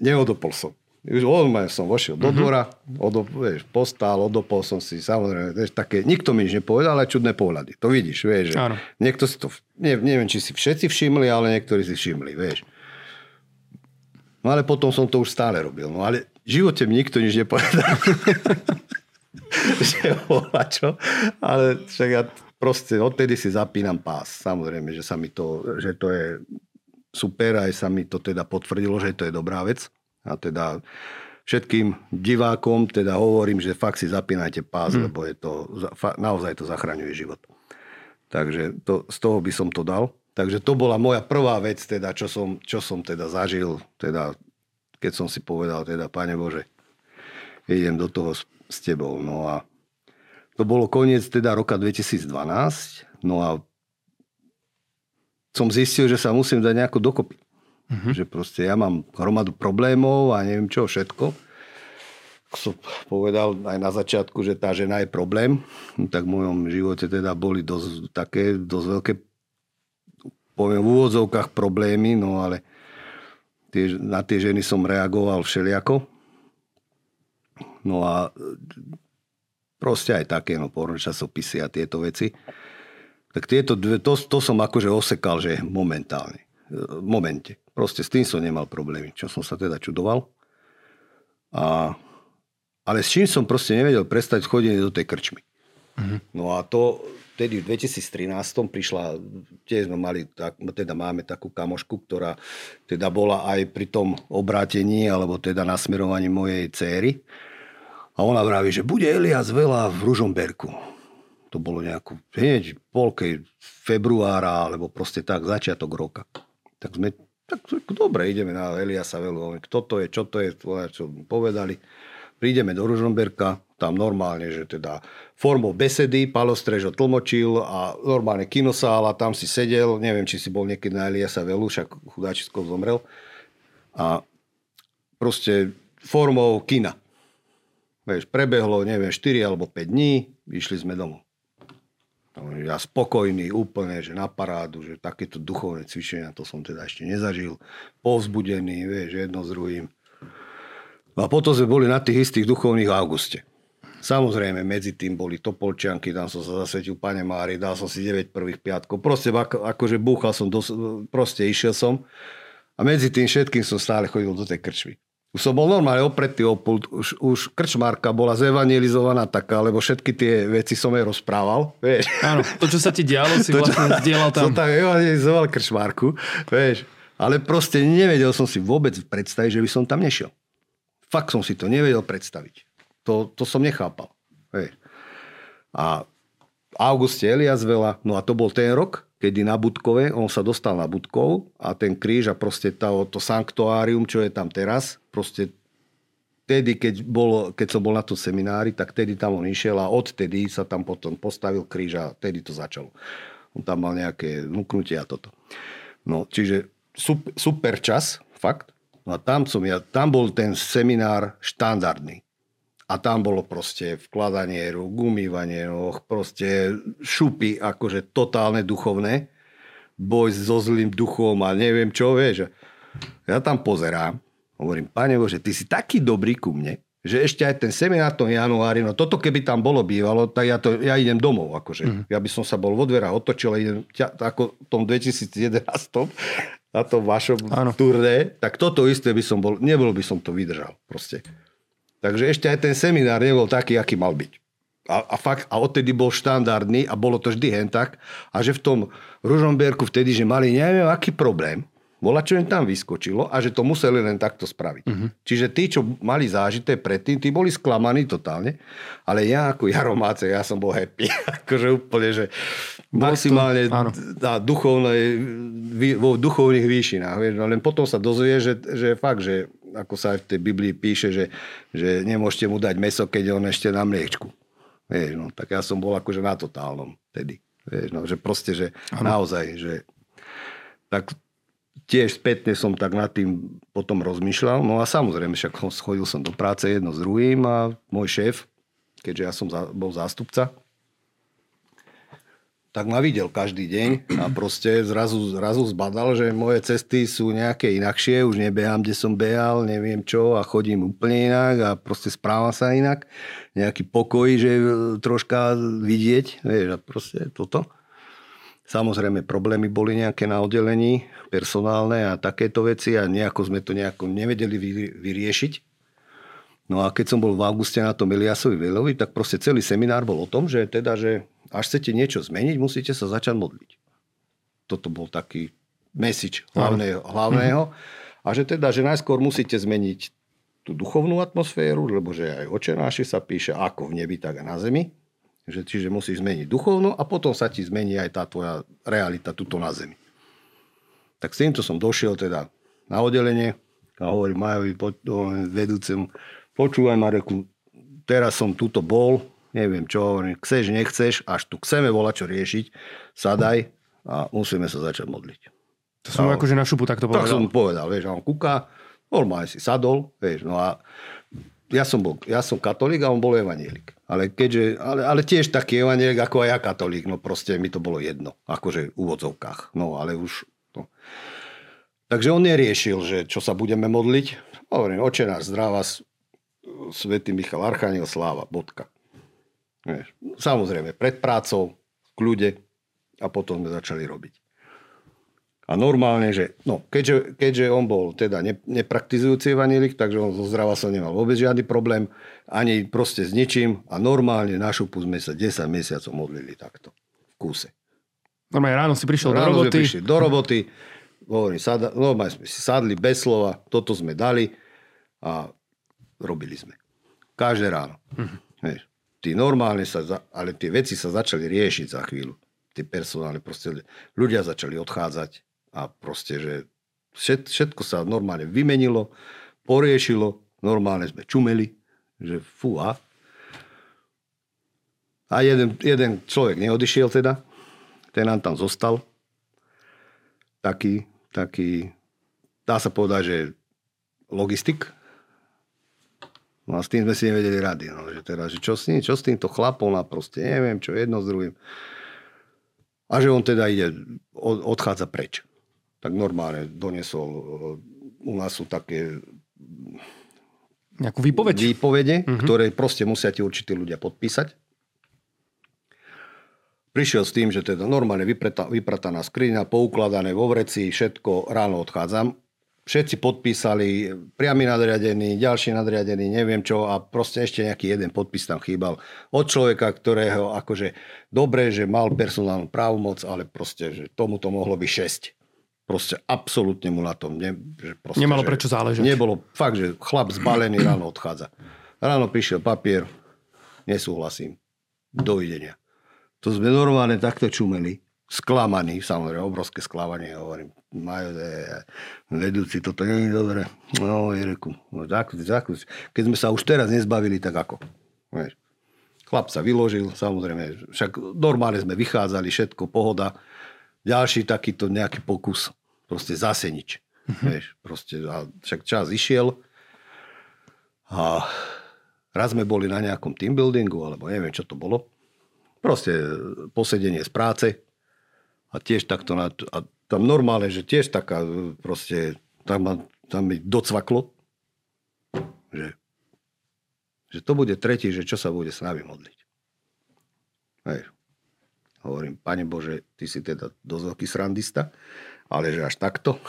neodopol som. Už odmah som vošiel do mhm. dvora, odop, vieš, postál, odopol som si, samozrejme, vieš, také, nikto mi nič nepovedal, ale čudné pohľady. To vidíš, vieš, že Áno. niekto si to, ne, neviem, či si všetci všimli, ale niektorí si všimli, vieš. No ale potom som to už stále robil. No ale v živote mi nikto nič nepovedal. že bola čo. Ale však ja proste odtedy si zapínam pás. Samozrejme, že sa mi to, že to je super, aj sa mi to teda potvrdilo, že to je dobrá vec. A teda všetkým divákom teda hovorím, že fakt si zapínajte pás, hmm. lebo je to, naozaj to zachraňuje život. Takže to, z toho by som to dal. Takže to bola moja prvá vec, teda, čo, som, čo som teda zažil, teda, keď som si povedal, teda, Pane Bože, idem do toho s, s tebou. No a to bolo koniec teda roka 2012, no a som zistil, že sa musím dať nejako dokopy. Uh-huh. Že proste ja mám hromadu problémov a neviem čo všetko. Som povedal aj na začiatku, že tá žena je problém. Tak v mojom živote teda boli dosť, také dosť veľké poviem v úvodzovkách problémy, no ale tie, na tie ženy som reagoval všelijako. No a proste aj také, no porno časopisy a tieto veci. Tak tieto dve, to, to som akože osekal, že momentálne. V momente. Proste s tým som nemal problémy, čo som sa teda čudoval. A, ale s čím som proste nevedel prestať chodiť do tej krčmy. Uh-huh. No a to vtedy v 2013 prišla, tiež sme mali, tak, teda máme takú kamošku, ktorá teda bola aj pri tom obrátení, alebo teda nasmerovaní mojej céry. A ona vraví, že bude Elias veľa v Ružomberku. To bolo nejakú, hneď polke februára, alebo proste tak, začiatok roka. Tak sme tak dobre, ideme na Eliasa Velu. Kto to je, čo to je, čo povedali. Prídeme do Ružomberka, tam normálne, že teda formou besedy, Palo Strežo tlmočil a normálne kinosála, tam si sedel, neviem, či si bol niekedy na Eliasa Velu, však chudáčisko zomrel. A proste formou kina. Vieš, prebehlo, neviem, 4 alebo 5 dní, išli sme domov. Ja spokojný úplne, že na parádu, že takéto duchovné cvičenia, to som teda ešte nezažil. Povzbudený, vieš, jedno s druhým. No a potom sme boli na tých istých duchovných v auguste. Samozrejme, medzi tým boli Topolčianky, tam som sa zasvetil Pane Mári, dal som si 9 prvých piatkov. Proste ako, akože búchal som, dos, proste išiel som. A medzi tým všetkým som stále chodil do tej krčvy. Už som bol normálne opretý o pult, už, už krčmárka bola zevangelizovaná taká, lebo všetky tie veci som jej rozprával, vieš. Áno, to, čo sa ti dialo, si to, vlastne zdieľal tam. Som tam evangelizoval krčmárku, vieš. Ale proste nevedel som si vôbec predstaviť, že by som tam nešiel. Fakt som si to nevedel predstaviť. To, to som nechápal. Vieš. A auguste Elias veľa, no a to bol ten rok, kedy na Budkove, on sa dostal na Budkov a ten kríž a proste to, to sanktuárium, čo je tam teraz, proste tedy, keď, bol, keď som bol na tom seminári, tak tedy tam on išiel a odtedy sa tam potom postavil kríž a tedy to začalo. On tam mal nejaké vnúknutie a toto. No, čiže super, super čas, fakt. No a tam som ja, tam bol ten seminár štandardný. A tam bolo proste vkladanie rúk, umývanie noh, proste šupy, akože totálne duchovné. Boj so zlým duchom a neviem čo, vieš. Ja tam pozerám, hovorím, pane Bože, ty si taký dobrý ku mne, že ešte aj ten seminár tom januári, no toto keby tam bolo bývalo, tak ja, to, ja idem domov, akože. Mm. Ja by som sa bol vo dvera otočil a idem ťa, ako v tom 2011 na tom vašom ano. turné, tak toto isté by som bol, nebol by som to vydržal proste. Takže ešte aj ten seminár nebol taký, aký mal byť. a, a, fakt, a odtedy bol štandardný a bolo to vždy hen tak. A že v tom Ružomberku vtedy, že mali neviem aký problém, bola, čo im tam vyskočilo a že to museli len takto spraviť. Uh-huh. Čiže tí, čo mali zážité predtým, tí boli sklamaní totálne, ale ja ako Jaromáce, ja som bol happy. akože úplne, že maximálne na duchovnej, vo duchovných výšinách. Vieš, no len potom sa dozvie, že, že fakt, že ako sa aj v tej Biblii píše, že, že nemôžete mu dať meso, keď on ešte na mliečku. Vieš, no, tak ja som bol akože na totálnom tedy. Vieš, no, že proste, že ano. naozaj, že tak tiež spätne som tak nad tým potom rozmýšľal. No a samozrejme, však schodil som do práce jedno s druhým a môj šéf, keďže ja som bol zástupca, tak ma videl každý deň a proste zrazu, zrazu zbadal, že moje cesty sú nejaké inakšie, už nebehám, kde som behal, neviem čo a chodím úplne inak a proste správam sa inak. Nejaký pokoj, že troška vidieť, vieš, a proste toto. Samozrejme, problémy boli nejaké na oddelení, personálne a takéto veci a nejako sme to nejako nevedeli vyriešiť. No a keď som bol v auguste na tom Eliasovi Velovi, tak proste celý seminár bol o tom, že teda, že až chcete niečo zmeniť, musíte sa začať modliť. Toto bol taký message hlavného. hlavného. A že teda, že najskôr musíte zmeniť tú duchovnú atmosféru, lebo že aj očenáši sa píše ako v nebi, tak a na zemi. Že, čiže musíš zmeniť duchovnú a potom sa ti zmení aj tá tvoja realita tuto na zemi. Tak s týmto som došiel teda na oddelenie a hovorím Majovi, vedúcemu, počúvaj Mareku, teraz som tuto bol, neviem čo, hovorím, chceš, nechceš, až tu chceme volať čo riešiť, sadaj a musíme sa začať modliť. To som no, akože na šupu takto povedal. Tak som povedal, vieš, a on kúka, normálne si sadol, vieš, no a ja som, bol, ja som katolík a on bol evanielik. Ale, keďže, ale, ale tiež taký evanielik ako aj ja katolík, no proste mi to bolo jedno, akože v úvodzovkách. No ale už... No. Takže on neriešil, že čo sa budeme modliť. Hovorím, oče náš, zdravá, svätý Michal Archaniel, sláva, bodka. Samozrejme, pred prácou, kľude a potom sme začali robiť. A normálne, že no, keďže, keďže on bol teda ne, nepraktizujúci evanielik, takže on zo zdrava sa nemal vôbec žiadny problém, ani proste s ničím a normálne na šupu sme sa 10 mesiacov modlili takto v kúse. Normálne ráno si prišiel ráno do roboty. Prišli do roboty, hovorím, sada, normálne sme si sadli bez slova, toto sme dali a robili sme. Každé ráno. Uh-huh. Vieš tí normálne sa, ale tie veci sa začali riešiť za chvíľu. Tie personálne proste, ľudia začali odchádzať a proste, že všetko sa normálne vymenilo, poriešilo, normálne sme čumeli, že fú a. A jeden, jeden človek neodišiel teda, ten nám tam zostal. Taký, taký, dá sa povedať, že logistik, No a s tým sme si nevedeli rady. No, že teda, že čo s, ním, čo s týmto chlapom a proste neviem, čo jedno s druhým. A že on teda ide, odchádza preč. Tak normálne donesol, u nás sú také Nejakú výpoveď? Výpovede, uh-huh. ktoré proste musia ti určití ľudia podpísať. Prišiel s tým, že teda normálne vyprataná skriňa, poukladané vo vreci, všetko, ráno odchádzam všetci podpísali, priamy nadriadený, ďalší nadriadený, neviem čo a proste ešte nejaký jeden podpis tam chýbal od človeka, ktorého akože dobre, že mal personálnu právomoc, ale proste, že tomu to mohlo byť 6. Proste absolútne mu na tom ne, že proste, Nemalo že prečo záležať. Nebolo, fakt, že chlap zbalený ráno odchádza. Ráno prišiel papier, nesúhlasím. Dovidenia. To sme normálne takto čumeli sklamaný, samozrejme, obrovské sklamanie, hovorím, majú, vedúci, toto nie je dobré. No, Jereku, no, zakúť, zakúť. Keď sme sa už teraz nezbavili, tak ako? Vieš. Chlap sa vyložil, samozrejme, však normálne sme vychádzali, všetko, pohoda. Ďalší takýto nejaký pokus, proste zase nič. Mm-hmm. Vieš, proste, a však čas išiel a raz sme boli na nejakom team buildingu, alebo neviem, čo to bolo. Proste posedenie z práce, a tiež takto na, a tam normálne, že tiež taká proste, tam, ma, tam mi docvaklo, že, že to bude tretí, že čo sa bude s nami modliť. Hej. Hovorím, Pane Bože, ty si teda dosť veľký srandista, ale že až takto.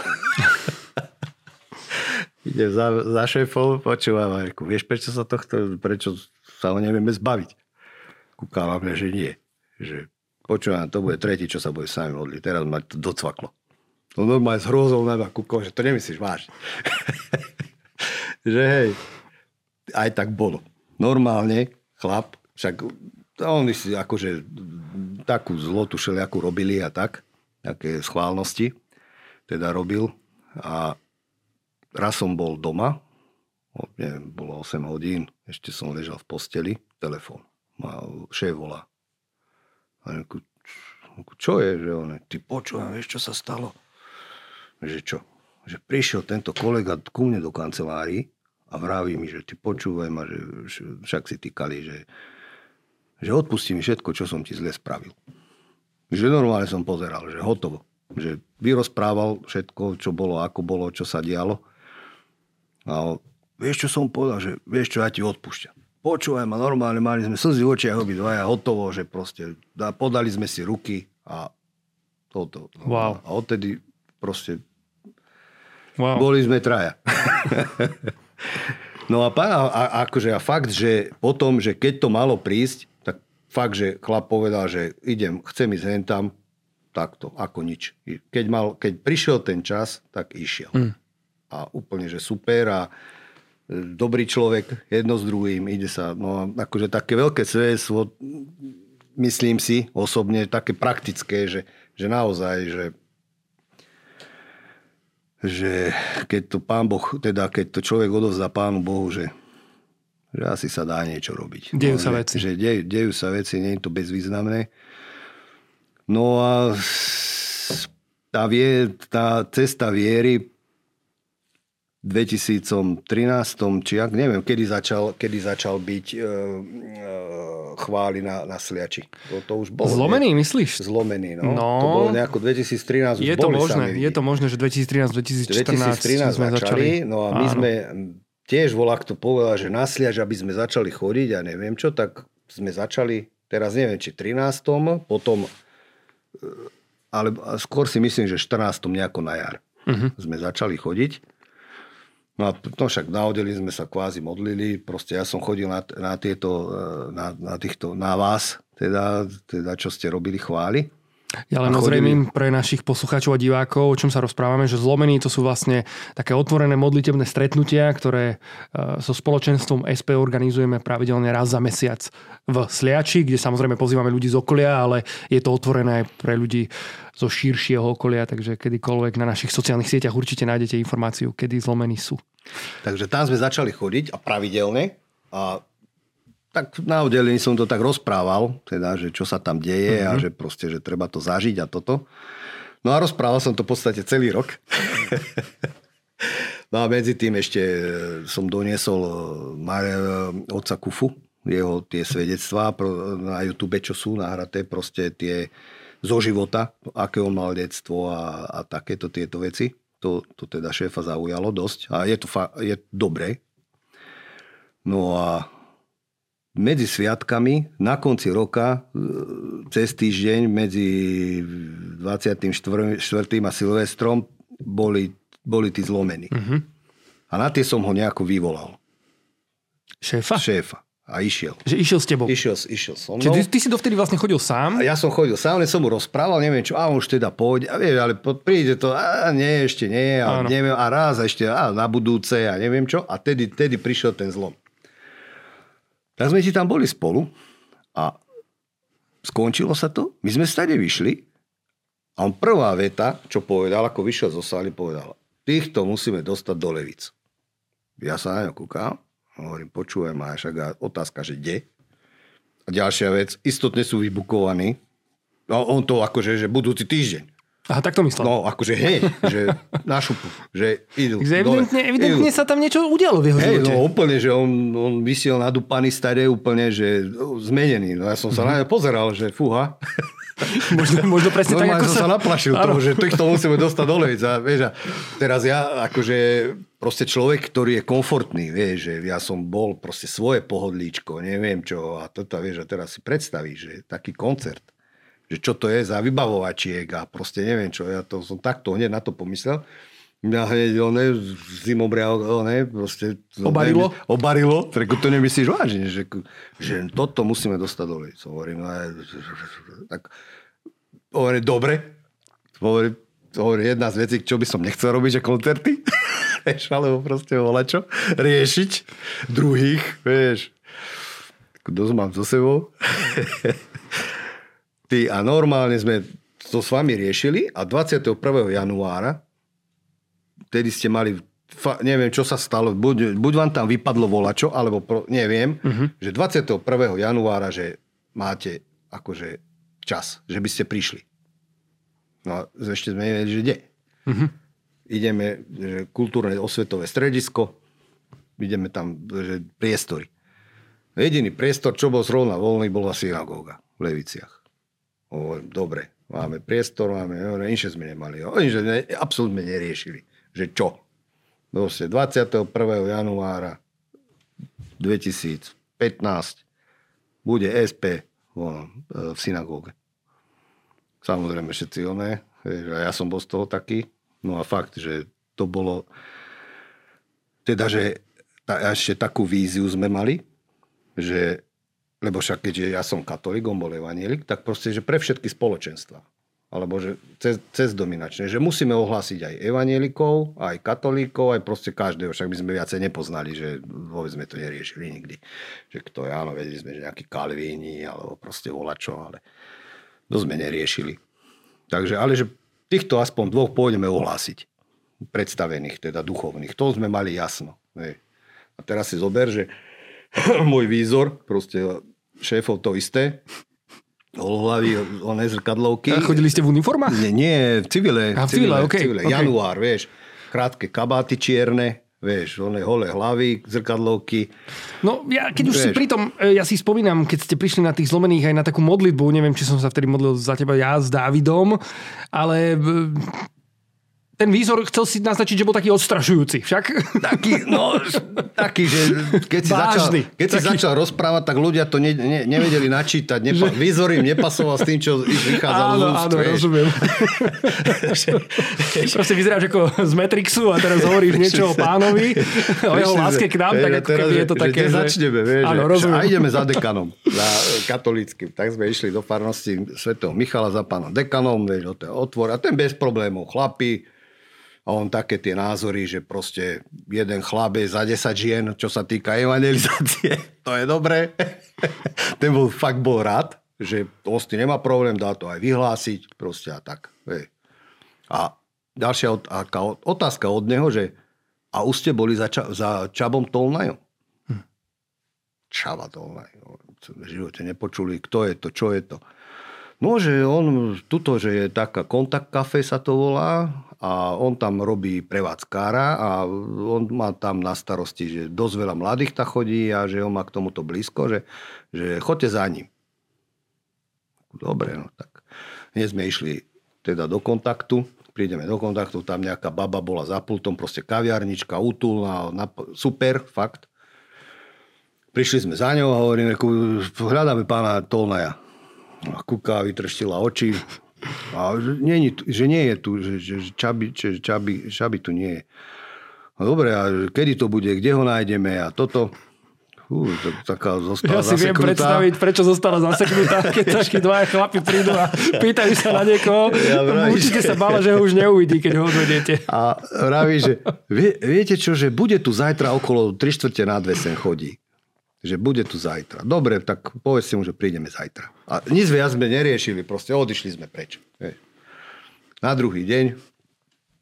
Idem za, za šéfom, počúvam, vieš, prečo sa tohto, prečo sa ho nevieme zbaviť. kúkal na mňa, že nie. Že počúvam, to bude tretí, čo sa bude s nami modliť. Teraz ma to docvaklo. No normálne s na mňa kúkol, že to nemyslíš vážne. že hej, aj tak bolo. Normálne chlap, však oni si akože takú zlotu všelijakú robili a tak, také schválnosti teda robil a raz som bol doma, neviem, bolo 8 hodín, ešte som ležal v posteli, telefón. Šéf volá. A reku, čo je, že on, ty počúvam, vieš, čo sa stalo? Že čo? Že prišiel tento kolega ku mne do kancelárii a vraví mi, že ty počúvaj ma, že však si týkali, že, že odpustí mi všetko, čo som ti zle spravil. Že normálne som pozeral, že hotovo. Že vyrozprával všetko, čo bolo, ako bolo, čo sa dialo. A vieš, čo som povedal, že vieš, čo ja ti odpúšťam. Počúvaj ma, normálne mali sme slzy v očiach obidvaja, hotovo, že proste podali sme si ruky a toto. Wow. A odtedy proste wow. boli sme traja. no a, a, a, akože a fakt, že potom, že keď to malo prísť, fakt, že chlap povedal, že idem, chcem ísť hen tam, takto, ako nič. Keď, mal, keď prišiel ten čas, tak išiel. Mm. A úplne, že super a dobrý človek, jedno s druhým, ide sa, no akože také veľké svedectvo, myslím si osobne, také praktické, že, že naozaj, že že keď to pán Boh, teda keď to človek odovzdá pánu Bohu, že, že asi sa dá niečo robiť. Dejú no, sa že, veci. Že dej, dejú sa veci, nie je to bezvýznamné. No a tá, vie, tá cesta viery 2013, či ak neviem, kedy začal, kedy začal byť e, e, chváli na, na Sliači. To, to už bolo. Zlomený, nie? myslíš? Zlomený, no. no. To bolo nejako 2013. Je to možné, je to možné, že 2013-2014 sme začali. No a my Áno. sme tiež volá, kto povedal, že na Sliač, aby sme začali chodiť a neviem čo, tak sme začali, teraz neviem, či 13. potom, e, ale skôr si myslím, že 14. nejako na jar. Uh-huh. Sme začali chodiť. No a no však nahodili sme sa kvázi modlili, proste ja som chodil na, na tieto, e, na, na týchto, na vás, teda, teda čo ste robili chváli. Ja len ozrejmím pre našich poslucháčov a divákov, o čom sa rozprávame, že zlomení to sú vlastne také otvorené modlitebné stretnutia, ktoré e, so spoločenstvom SP organizujeme pravidelne raz za mesiac v Sliači, kde samozrejme pozývame ľudí z okolia, ale je to otvorené aj pre ľudí zo širšieho okolia, takže kedykoľvek na našich sociálnych sieťach určite nájdete informáciu, kedy zlomení sú. Takže tam sme začali chodiť a pravidelne a tak na oddelení som to tak rozprával, teda, že čo sa tam deje mm-hmm. a mhm. že proste, že treba to zažiť a toto. No a rozprával som to v podstate celý rok. no a medzi tým ešte som doniesol Mare, otca Kufu, jeho tie svedectvá na YouTube, čo sú nahraté, proste tie zo života, aké on mal detstvo a, a takéto tieto veci. To, to teda šéfa zaujalo dosť a je to fa- je dobré. No a medzi sviatkami na konci roka, e, cez týždeň medzi 24. a Silvestrom boli, boli tí zlomení. Uh-huh. A na tie som ho nejako vyvolal. Šéfa? Šéfa a išiel. Že išiel s tebou? Išiel, išiel som. Čiže ty, ty si dovtedy vlastne chodil sám? A ja som chodil sám, len som mu rozprával, neviem čo, a už teda pôjde, a vieš, ale príde to, a nie, ešte nie, a, neviem, a raz ešte, a na budúce, a neviem čo, a tedy, tedy prišiel ten zlom. Tak sme ti tam boli spolu a skončilo sa to, my sme stade vyšli a on prvá veta, čo povedal, ako vyšiel zo sály, povedal, týchto musíme dostať do Levic. Ja sa na ňo kúkam Hovorím, počúvaj ma, však otázka, že kde? A ďalšia vec, istotne sú vybukovaní. No, on to akože, že budúci týždeň. Aha, tak to myslel. No, akože hej, že na šupu, že idú. Takže evidentne, evidentne idú. sa tam niečo udialo v jeho hej, živote. no úplne, že on, on vysiel nadúpaný staré, úplne, že zmenený. No ja som sa mm-hmm. na pozeral, že fúha. možno, možno presne tak, ako som sa... naplašil toho, že týchto musíme dostať dole. A, vieš, a teraz ja, akože proste človek, ktorý je komfortný, vieš, že ja som bol proste svoje pohodlíčko, neviem čo, a toto, vieš, a teraz si predstavíš, že taký koncert, že čo to je za vybavovačiek a proste neviem čo, ja to som takto hneď na to pomyslel. Mňa hneď, one, zimobria, one, proste... Obarilo? Ne, obarilo. Reku, to nemyslíš vážne, že, že toto musíme dostať dole. So, hovorím, no, tak, hovorím, dobre. Hovorím, hovorím, jedna z vecí, čo by som nechcel robiť, že koncerty. vieš, alebo proste čo, riešiť druhých, vieš. Dosť mám so sebou. Ty, a normálne sme to s vami riešili a 21. januára vtedy ste mali, fa, neviem, čo sa stalo, buď, buď vám tam vypadlo volačo, alebo pro, neviem, uh-huh. že 21. januára, že máte akože čas, že by ste prišli. No a ešte sme nevedeli, že kde. Uh-huh. Ideme, že kultúrne osvetové stredisko, ideme tam, že priestory. Jediný priestor, čo bol zrovna voľný, bola synagóga v Leviciach. O, dobre, máme priestor, máme, inšie sme nemali. Inšie ne, absolútne neriešili že čo? Proste 21. januára 2015 bude SP v synagóge. Samozrejme všetci oné, ja som bol z toho taký. No a fakt, že to bolo teda, že ta, ešte takú víziu sme mali, že lebo však keďže ja som katolík, on bol evanielik, tak proste, že pre všetky spoločenstva alebo že cez, cez dominačné, že musíme ohlásiť aj evanielikov, aj katolíkov, aj proste každého, však by sme viacej nepoznali, že vôbec sme to neriešili nikdy. Že kto je, áno, vedeli sme, že nejakí kalvíni, alebo proste volačo, ale to sme neriešili. Takže, ale že týchto aspoň dvoch pôjdeme ohlásiť. Predstavených, teda duchovných. To sme mali jasno. Hej. A teraz si zober, že môj výzor, proste šéfov to isté, Hlavy, oné zrkadlovky. A chodili ste v uniformách? Nie, nie v civile. A v civile, okay, civile. Okay. Január, vieš. Krátke kabáty čierne, vieš, oné holé hlavy, zrkadlovky. No, ja, keď už vieš. si pri tom, e, ja si spomínam, keď ste prišli na tých zlomených aj na takú modlitbu, neviem, či som sa vtedy modlil za teba ja s Dávidom, ale ten výzor chcel si naznačiť, že bol taký odstrašujúci, však? Taký, no, taký, že keď si, začal, keď si začal rozprávať, tak ľudia to ne, ne, nevedeli načítať. Nepa, že... Výzor im nepasoval s tým, čo ich vychádzalo áno, z úst. Áno, rozumiem. Proste vyzeráš ako z Matrixu a teraz hovoríš niečo o pánovi, o jeho láske k nám, tak ako keby je to také, že... začneme, vieš, áno, rozumiem. a ideme za dekanom, za katolíckým. Tak sme išli do farnosti svetého Michala za pánom dekanom, vieš, otvor a ten bez problémov, chlapi, a on také tie názory, že proste jeden chlap je za 10 žien, čo sa týka evangelizácie, to je dobré. Ten bol, fakt bol rád, že hosti nemá problém, dá to aj vyhlásiť, proste a tak. Hej. A ďalšia otázka od neho, že a už ste boli za, ča, za Čabom Tolnajom? Hm. Čaba Tolnaj. V živote nepočuli, kto je to, čo je to. No, že on, tuto, že je taká kontakt kafe sa to volá a on tam robí prevádzkára a on má tam na starosti, že dosť veľa mladých tam chodí a že on má k tomuto blízko, že, že chodte za ním. Dobre, no tak. Dnes sme išli teda do kontaktu, prídeme do kontaktu, tam nejaká baba bola za pultom, proste kaviarnička, útulná, super, fakt. Prišli sme za ňou a hovoríme, hľadáme pána Tolnaja a kúka, vytrštila oči. A že nie, že nie je tu, že, že čaby, že čaby, čaby tu nie je. No dobre, a kedy to bude, kde ho nájdeme a toto. Fú, to, taká zostala ja si zaseknutá. viem predstaviť, prečo zostala zaseknutá, keď takí dvaja chlapi prídu a pýtajú sa na niekoho. Ja Určite že... sa bála, že ho už neuvidí, keď ho odvediete. A vraví, že vie, viete čo, že bude tu zajtra okolo 3 čtvrte na dve sem chodí že bude tu zajtra. Dobre, tak povedzte mu, že prídeme zajtra. A nič viac sme neriešili, proste odišli sme preč. Na druhý deň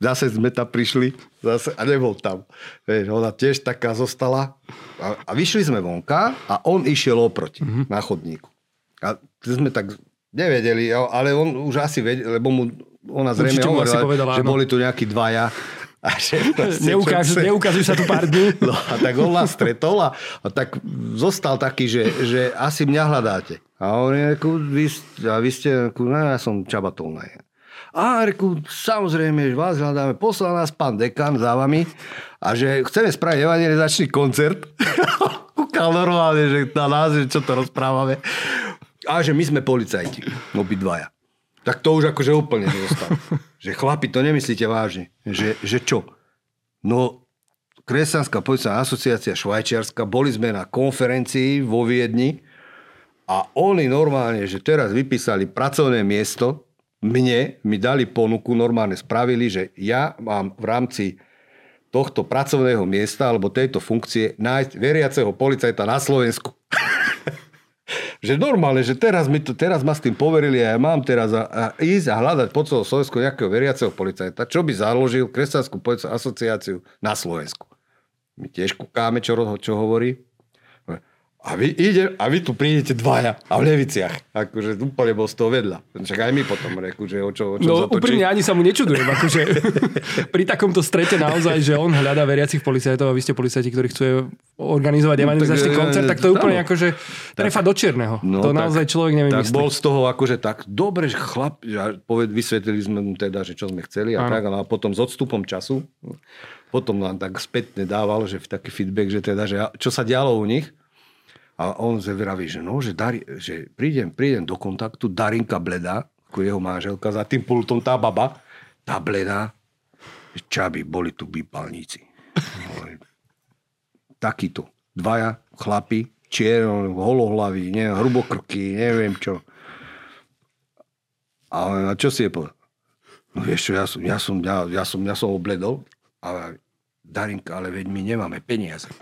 zase sme tam prišli zase, a nebol tam. Vieš, ona tiež taká zostala. A, a vyšli sme vonka a on išiel oproti mm-hmm. na chodníku. A sme tak nevedeli, ale on už asi vedel, lebo mu ona zrejme hovorila, povedala, že áno. boli tu nejakí dvaja a že Neukáž, neukážu sa tu pár dní. No a tak on nás stretol a, a tak zostal taký, že, že asi mňa hľadáte. A on je, vy, a vy ste, no ja som Čabatolná. A reku, samozrejme, že vás hľadáme, poslal nás pán dekan za vami a že chceme spraviť evangelizačný koncert. Kúkal normálne, že na nás, že čo to rozprávame. A že my sme policajti, obidvaja. Tak to už akože úplne zostalo. že chlapi, to nemyslíte vážne. Že, že čo? No, Kresťanská policajná asociácia Švajčiarska, boli sme na konferencii vo Viedni a oni normálne, že teraz vypísali pracovné miesto, mne, mi dali ponuku, normálne spravili, že ja mám v rámci tohto pracovného miesta alebo tejto funkcie nájsť veriaceho policajta na Slovensku. že normálne, že teraz, mi to, teraz ma s tým poverili a ja mám teraz a, a ísť a hľadať po celom Slovensku nejakého veriaceho policajta, čo by založil Kresťanskú policajnú asociáciu na Slovensku. My tiež kúkáme, čo, čo hovorí. A vy, ide, a vy tu prídete dvaja a v Leviciach. Akože úplne bol z toho vedľa. Však aj my potom reku, že o čo, o čo No úprimne ani sa mu nečudujem. Akože pri takomto strete naozaj, že on hľadá veriacich policajtov a vy ste policajti, ktorí chcú no, evangelizačný tak, koncert, tak to je úplne akože trefa do čierneho. No, to tak, naozaj človek nevie Tak bol z toho akože tak, dobre, že chlap, že poved, vysvetlili sme mu teda, že čo sme chceli a ano. tak, a potom s odstupom času, potom nám tak spätne dával, že taký feedback, že teda, že čo sa dialo u nich, a on vraví, že no, že, Dari, že prídem, prídem do kontaktu, Darinka Bleda, ako jeho manželka, za tým pultom tá baba, tá Bleda, čaby, boli tu býpalníci. Takýto. Dvaja chlapi, čierno, holohlaví, neviem, hrubokrky, neviem čo. A, a čo si je povedal? No vieš čo, ja som, ja som, ja, ja som, ja som obledol. A Darinka, ale veď my nemáme peniaze.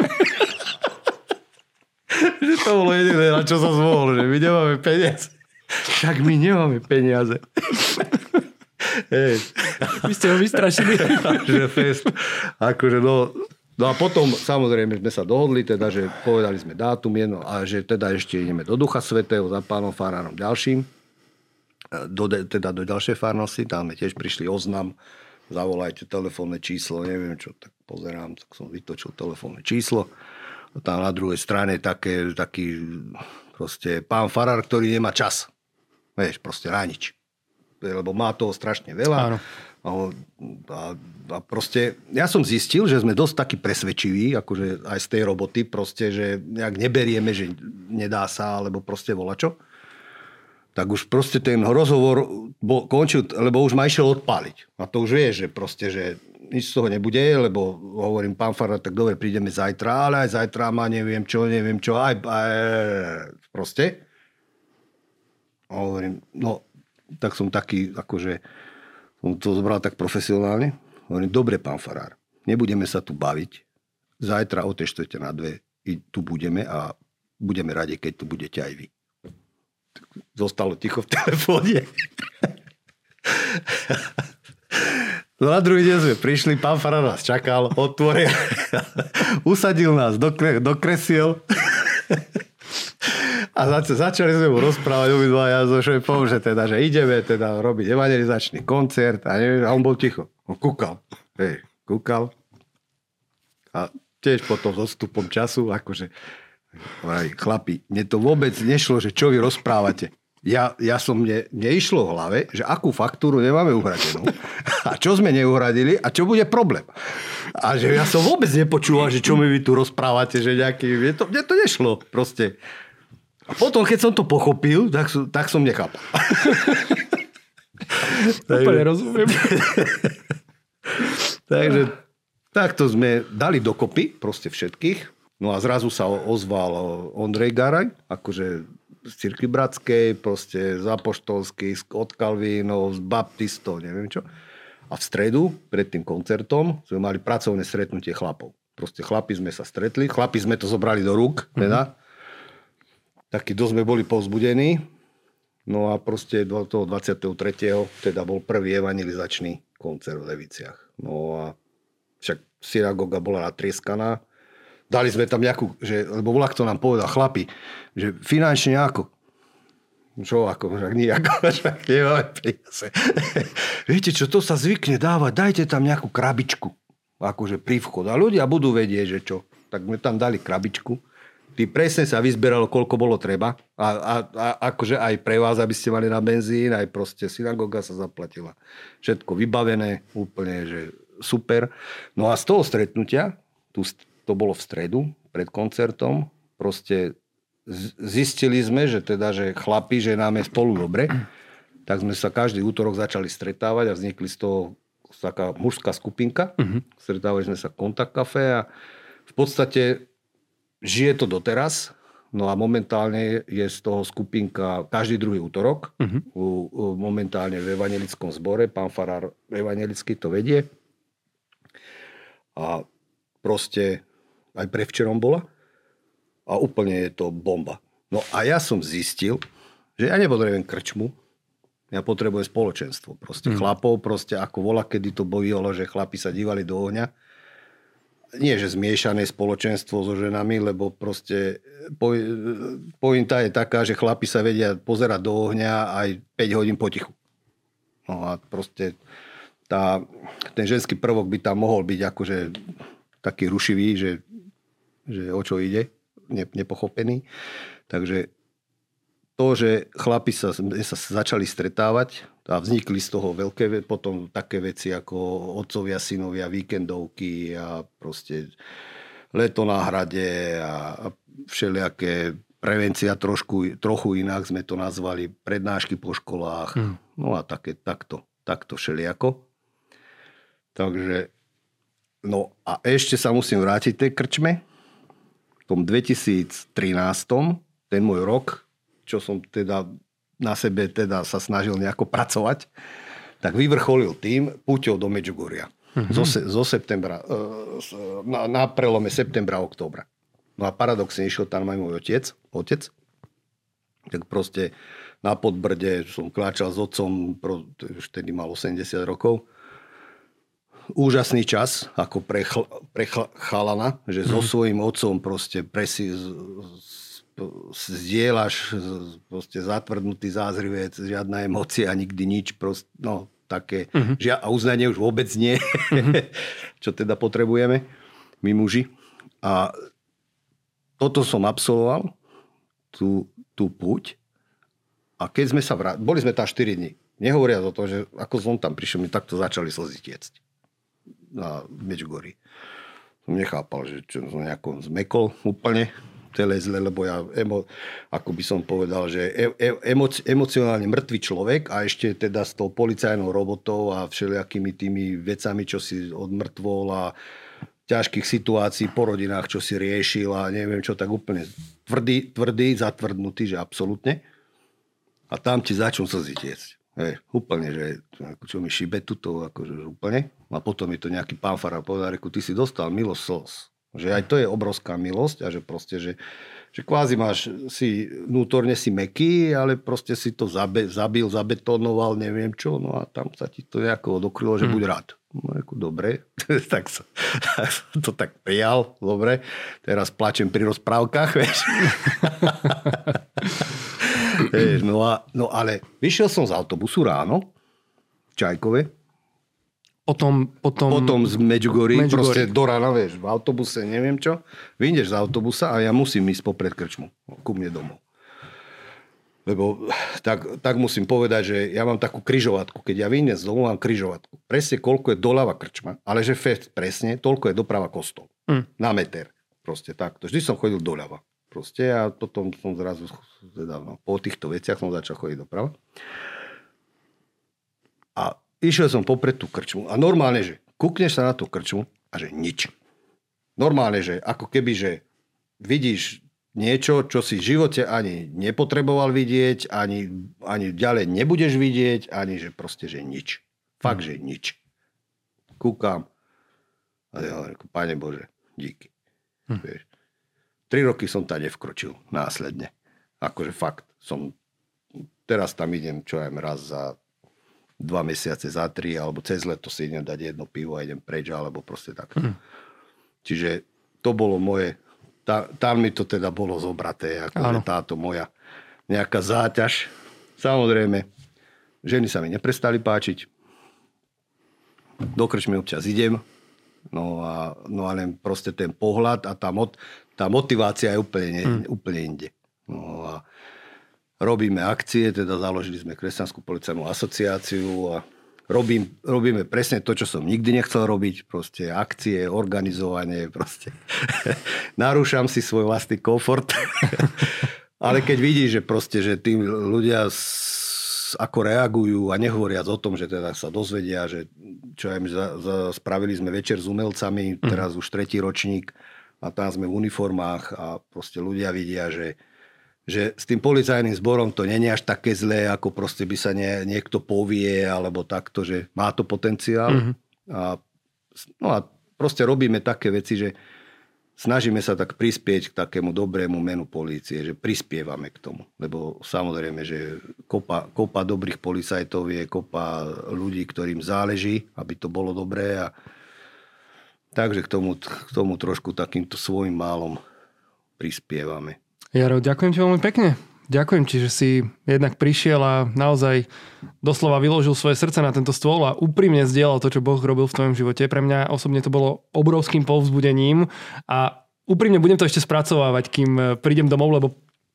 že to bolo jediné, na čo sa zvolil, že my nemáme peniaze. Však my nemáme peniaze. Hej. Vy ste ho vystrašili. že fest. Akože no, no a potom samozrejme sme sa dohodli, teda, že povedali sme dátum jedno a že teda ešte ideme do Ducha Svetého za pánom Faránom ďalším. Do, teda do ďalšej farnosti, tam sme tiež prišli oznam, zavolajte telefónne číslo, neviem čo, tak pozerám, tak som vytočil telefónne číslo tam na druhej strane také, taký proste pán Farar, ktorý nemá čas. Vieš, proste na nič. Lebo má toho strašne veľa. Áno. A, a, proste, ja som zistil, že sme dosť takí presvedčiví, akože aj z tej roboty, proste, že nejak neberieme, že nedá sa, alebo proste volačo. Tak už proste ten rozhovor bol, končil, lebo už ma išiel odpáliť. A to už vieš, že proste, že nič z toho nebude, lebo hovorím, pán Farad, tak dobre, prídeme zajtra, ale aj zajtra má neviem čo, neviem čo, aj, aj proste. A hovorím, no, tak som taký, akože, som to zobral tak profesionálne. Hovorím, dobre, pán Farár, nebudeme sa tu baviť. Zajtra o tej na dve i tu budeme a budeme radi, keď tu budete aj vy. Zostalo ticho v telefóne. No na druhý deň sme prišli, pán Fara nás čakal, otvoril, usadil nás do, do kresiel a zač- začali sme mu rozprávať obidva ja so šéfom, že teda, že ideme teda robiť evangelizačný koncert a, neviem, a on bol ticho. On kúkal. Hej, kúkal. A tiež potom s odstupom času, akože chlapi, mne to vôbec nešlo, že čo vy rozprávate ja, ja som mne, neišlo v hlave, že akú faktúru nemáme uhradenú a čo sme neuhradili a čo bude problém. A že ja som vôbec nepočúval, že čo mi vy tu rozprávate, že nejaký, mne to, mne to nešlo proste. A potom, keď som to pochopil, tak, tak som nechápal. Úplne rozumiem. Takže takto sme dali dokopy proste všetkých. No a zrazu sa ozval Ondrej Garaj, akože z Cirky Bratskej, proste z Apoštolských, od Kalvínov, z Baptistov, neviem čo. A v stredu, pred tým koncertom, sme mali pracovné stretnutie chlapov. Proste chlapi sme sa stretli, chlapi sme to zobrali do rúk, mhm. teda. Mm-hmm. Taký dosť sme boli povzbudení. No a proste do toho 23. teda bol prvý evangelizačný koncert v Leviciach. No a však synagoga bola natrieskaná Dali sme tam nejakú, že, lebo volá, kto nám povedal, chlapi, že finančne ako? Čo ako, však nejako, však nemáme peniaze. Viete čo, to sa zvykne dávať, dajte tam nejakú krabičku, akože pri vchod. A ľudia budú vedieť, že čo. Tak sme tam dali krabičku. Tý presne sa vyzberalo, koľko bolo treba. A, a, a akože aj pre vás, aby ste mali na benzín, aj proste synagoga sa zaplatila. Všetko vybavené, úplne, že super. No a z toho stretnutia, tu to bolo v stredu pred koncertom, proste zistili sme, že teda, že chlapi, že nám je spolu dobre tak sme sa každý útorok začali stretávať a vznikli z toho taká mužská skupinka. Uh-huh. Stretávali sme sa v kontakt kafe a v podstate žije to doteraz. No a momentálne je z toho skupinka každý druhý útorok. Uh-huh. U, u, momentálne v evangelickom zbore. Pán Farár evangelický to vedie. A proste aj prevčerom bola. A úplne je to bomba. No a ja som zistil, že ja nepotrebujem krčmu, ja potrebujem spoločenstvo. Proste mm. chlapov, proste ako vola, kedy to bojilo, že chlapi sa dívali do ohňa. Nie, že zmiešané spoločenstvo so ženami, lebo proste pointa je taká, že chlapi sa vedia pozerať do ohňa aj 5 hodín potichu. No a proste tá, ten ženský prvok by tam mohol byť akože taký rušivý, že, že o čo ide, nepochopený. Takže to, že chlapi sa, sa začali stretávať a vznikli z toho veľké, potom také veci ako otcovia, synovia, víkendovky a proste leto na hrade a všelijaké prevencia trošku, trochu inak sme to nazvali, prednášky po školách, hmm. no a také, takto, takto všelijako. Takže, no a ešte sa musím vrátiť tej krčme. V tom 2013, ten môj rok, čo som teda na sebe teda sa snažil nejako pracovať, tak vyvrcholil tým púťou do Medžugoria. Mm-hmm. Zo, zo septembra, e, na, na prelome septembra a októbra. No a paradoxne išiel tam aj môj otec, otec. Tak proste na podbrde som kláčal s otcom, už vtedy mal 80 rokov. Úžasný čas, ako pre, chl, pre chalana, že mm-hmm. so mhm. svojím otcom proste presi, zdieľaš proste zatvrdnutý zázrivec, žiadna emócia, nikdy nič, proste, no také, uh-huh. žia, a uznanie už vôbec nie, uh-huh. čo teda potrebujeme, my muži. A toto som absolvoval, tú, tú púť. A keď sme sa vrátili, boli sme tam 4 dní. Nehovoria o to, že ako som tam prišiel, mi takto začali slzy tiecť na Medžugorí. Som nechápal, že čo som nejako zmekol úplne celé zle, lebo ja, emo, ako by som povedal, že e, e, emoci, emocionálne mŕtvý človek a ešte teda s tou policajnou robotou a všelijakými tými vecami, čo si odmrtvol a ťažkých situácií po rodinách, čo si riešil a neviem čo, tak úplne tvrdý, tvrdý zatvrdnutý, že absolútne. A tam ti začnú slzy tiecť. Hej, úplne, že čo mi šibe tuto, akože úplne. A potom je to nejaký pán Fara povedal, reku, ty si dostal milosť slz. Že aj to je obrovská milosť a že proste, že, že kvázi máš, si vnútorne si meký, ale proste si to zabe, zabil, zabetonoval, neviem čo, no a tam sa ti to nejako odokrylo, že hmm. buď rád. No ako dobre, tak som, to tak prijal, dobre. Teraz plačem pri rozprávkach, vieš. no, a, no ale vyšiel som z autobusu ráno, Čajkové, potom, potom... Potom z Medjugorje, proste do rana, vieš, v autobuse, neviem čo. Vyjdeš z autobusa a ja musím ísť popred krčmu, ku mne domov. Lebo tak, tak musím povedať, že ja mám takú kryžovatku. Keď ja vyjdem z domu, mám kryžovatku. Presne koľko je doľava krčma, ale že fest, presne toľko je doprava kostol. Mm. Na meter. Proste takto. Vždy som chodil doľava. Proste a potom som zrazu, teda, no, po týchto veciach som začal chodiť doprava. Išiel som popred tú krčmu a normálne, že kúkneš sa na tú krčmu a že nič. Normálne, že ako keby, že vidíš niečo, čo si v živote ani nepotreboval vidieť, ani, ani ďalej nebudeš vidieť, ani že proste, že nič. Fakt, že nič. Kúkam a ja hovorím, Pane Bože, díky. Hmm. Vieš. Tri roky som tam nevkročil následne. Akože fakt, som teraz tam idem, čo aj raz za dva mesiace za tri, alebo cez leto si idem dať jedno pivo a idem preč, alebo proste tak. Hmm. Čiže to bolo moje, tá, tam mi to teda bolo zobraté, ako táto moja nejaká záťaž. Samozrejme, ženy sa mi neprestali páčiť. Do krčmy občas idem, no a, no a len proste ten pohľad a tá, mot, tá motivácia je úplne, hmm. úplne inde. No a robíme akcie, teda založili sme Kresťanskú policajnú asociáciu a robím, robíme presne to, čo som nikdy nechcel robiť, proste akcie, organizovanie, proste narúšam si svoj vlastný komfort. Ale keď vidíš, že proste, že tým ľudia ako reagujú a nehovoriac o tom, že teda sa dozvedia, že čo aj my za, za, spravili sme večer s umelcami, teraz už tretí ročník a tam sme v uniformách a proste ľudia vidia, že, že s tým policajným zborom to není až také zlé, ako proste by sa nie, niekto povie alebo takto, že má to potenciál. Mm-hmm. A, no a proste robíme také veci, že snažíme sa tak prispieť k takému dobrému menu polície, že prispievame k tomu. Lebo samozrejme, že kopa, kopa dobrých policajtov je kopa ľudí, ktorým záleží, aby to bolo dobré. A... Takže k tomu, k tomu trošku takýmto svojim málom prispievame. Jaro, ďakujem ti veľmi pekne. Ďakujem ti, že si jednak prišiel a naozaj doslova vyložil svoje srdce na tento stôl a úprimne zdieľal to, čo Boh robil v tvojom živote. Pre mňa osobne to bolo obrovským povzbudením a úprimne budem to ešte spracovávať, kým prídem domov, lebo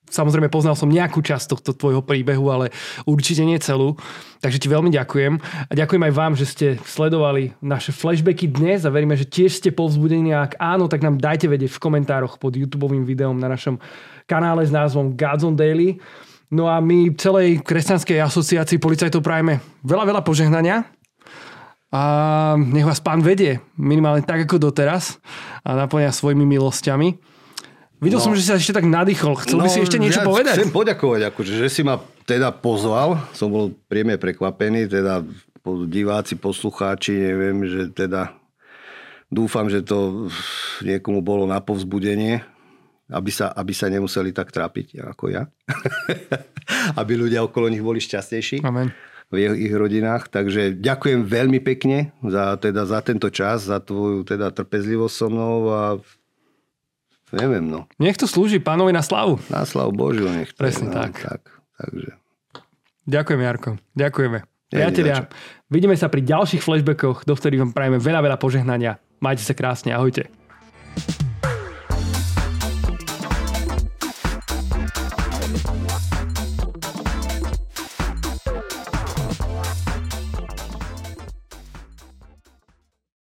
Samozrejme poznal som nejakú časť tohto tvojho príbehu, ale určite nie celú. Takže ti veľmi ďakujem. A ďakujem aj vám, že ste sledovali naše flashbacky dnes a veríme, že tiež ste povzbudení. A ak áno, tak nám dajte vedieť v komentároch pod YouTube videom na našom kanále s názvom Gods on Daily. No a my celej kresťanskej asociácii policajtov prajeme veľa, veľa požehnania a nech vás pán vedie minimálne tak ako doteraz a naplňa svojimi milosťami. Videl no, som, že sa ešte tak nadýchol. Chcel no, by si ešte niečo ja povedať? Chcem poďakovať, akože, že si ma teda pozval. Som bol príjemne prekvapený, teda diváci, poslucháči, neviem, že teda dúfam, že to niekomu bolo na povzbudenie, aby sa, aby sa nemuseli tak trápiť ako ja. aby ľudia okolo nich boli šťastnejší. Amen v ich, ich rodinách. Takže ďakujem veľmi pekne za, teda, za tento čas, za tvoju teda trpezlivosť so mnou a Neviem, no. Nech to slúži pánovi na slavu. Na slavu Božiu nech to Presne no, tak. tak. Takže. Ďakujem, Jarko. Ďakujeme. Priatelia, vidíme sa pri ďalších flashbackoch, do ktorých vám prajeme veľa, veľa požehnania. Majte sa krásne, ahojte.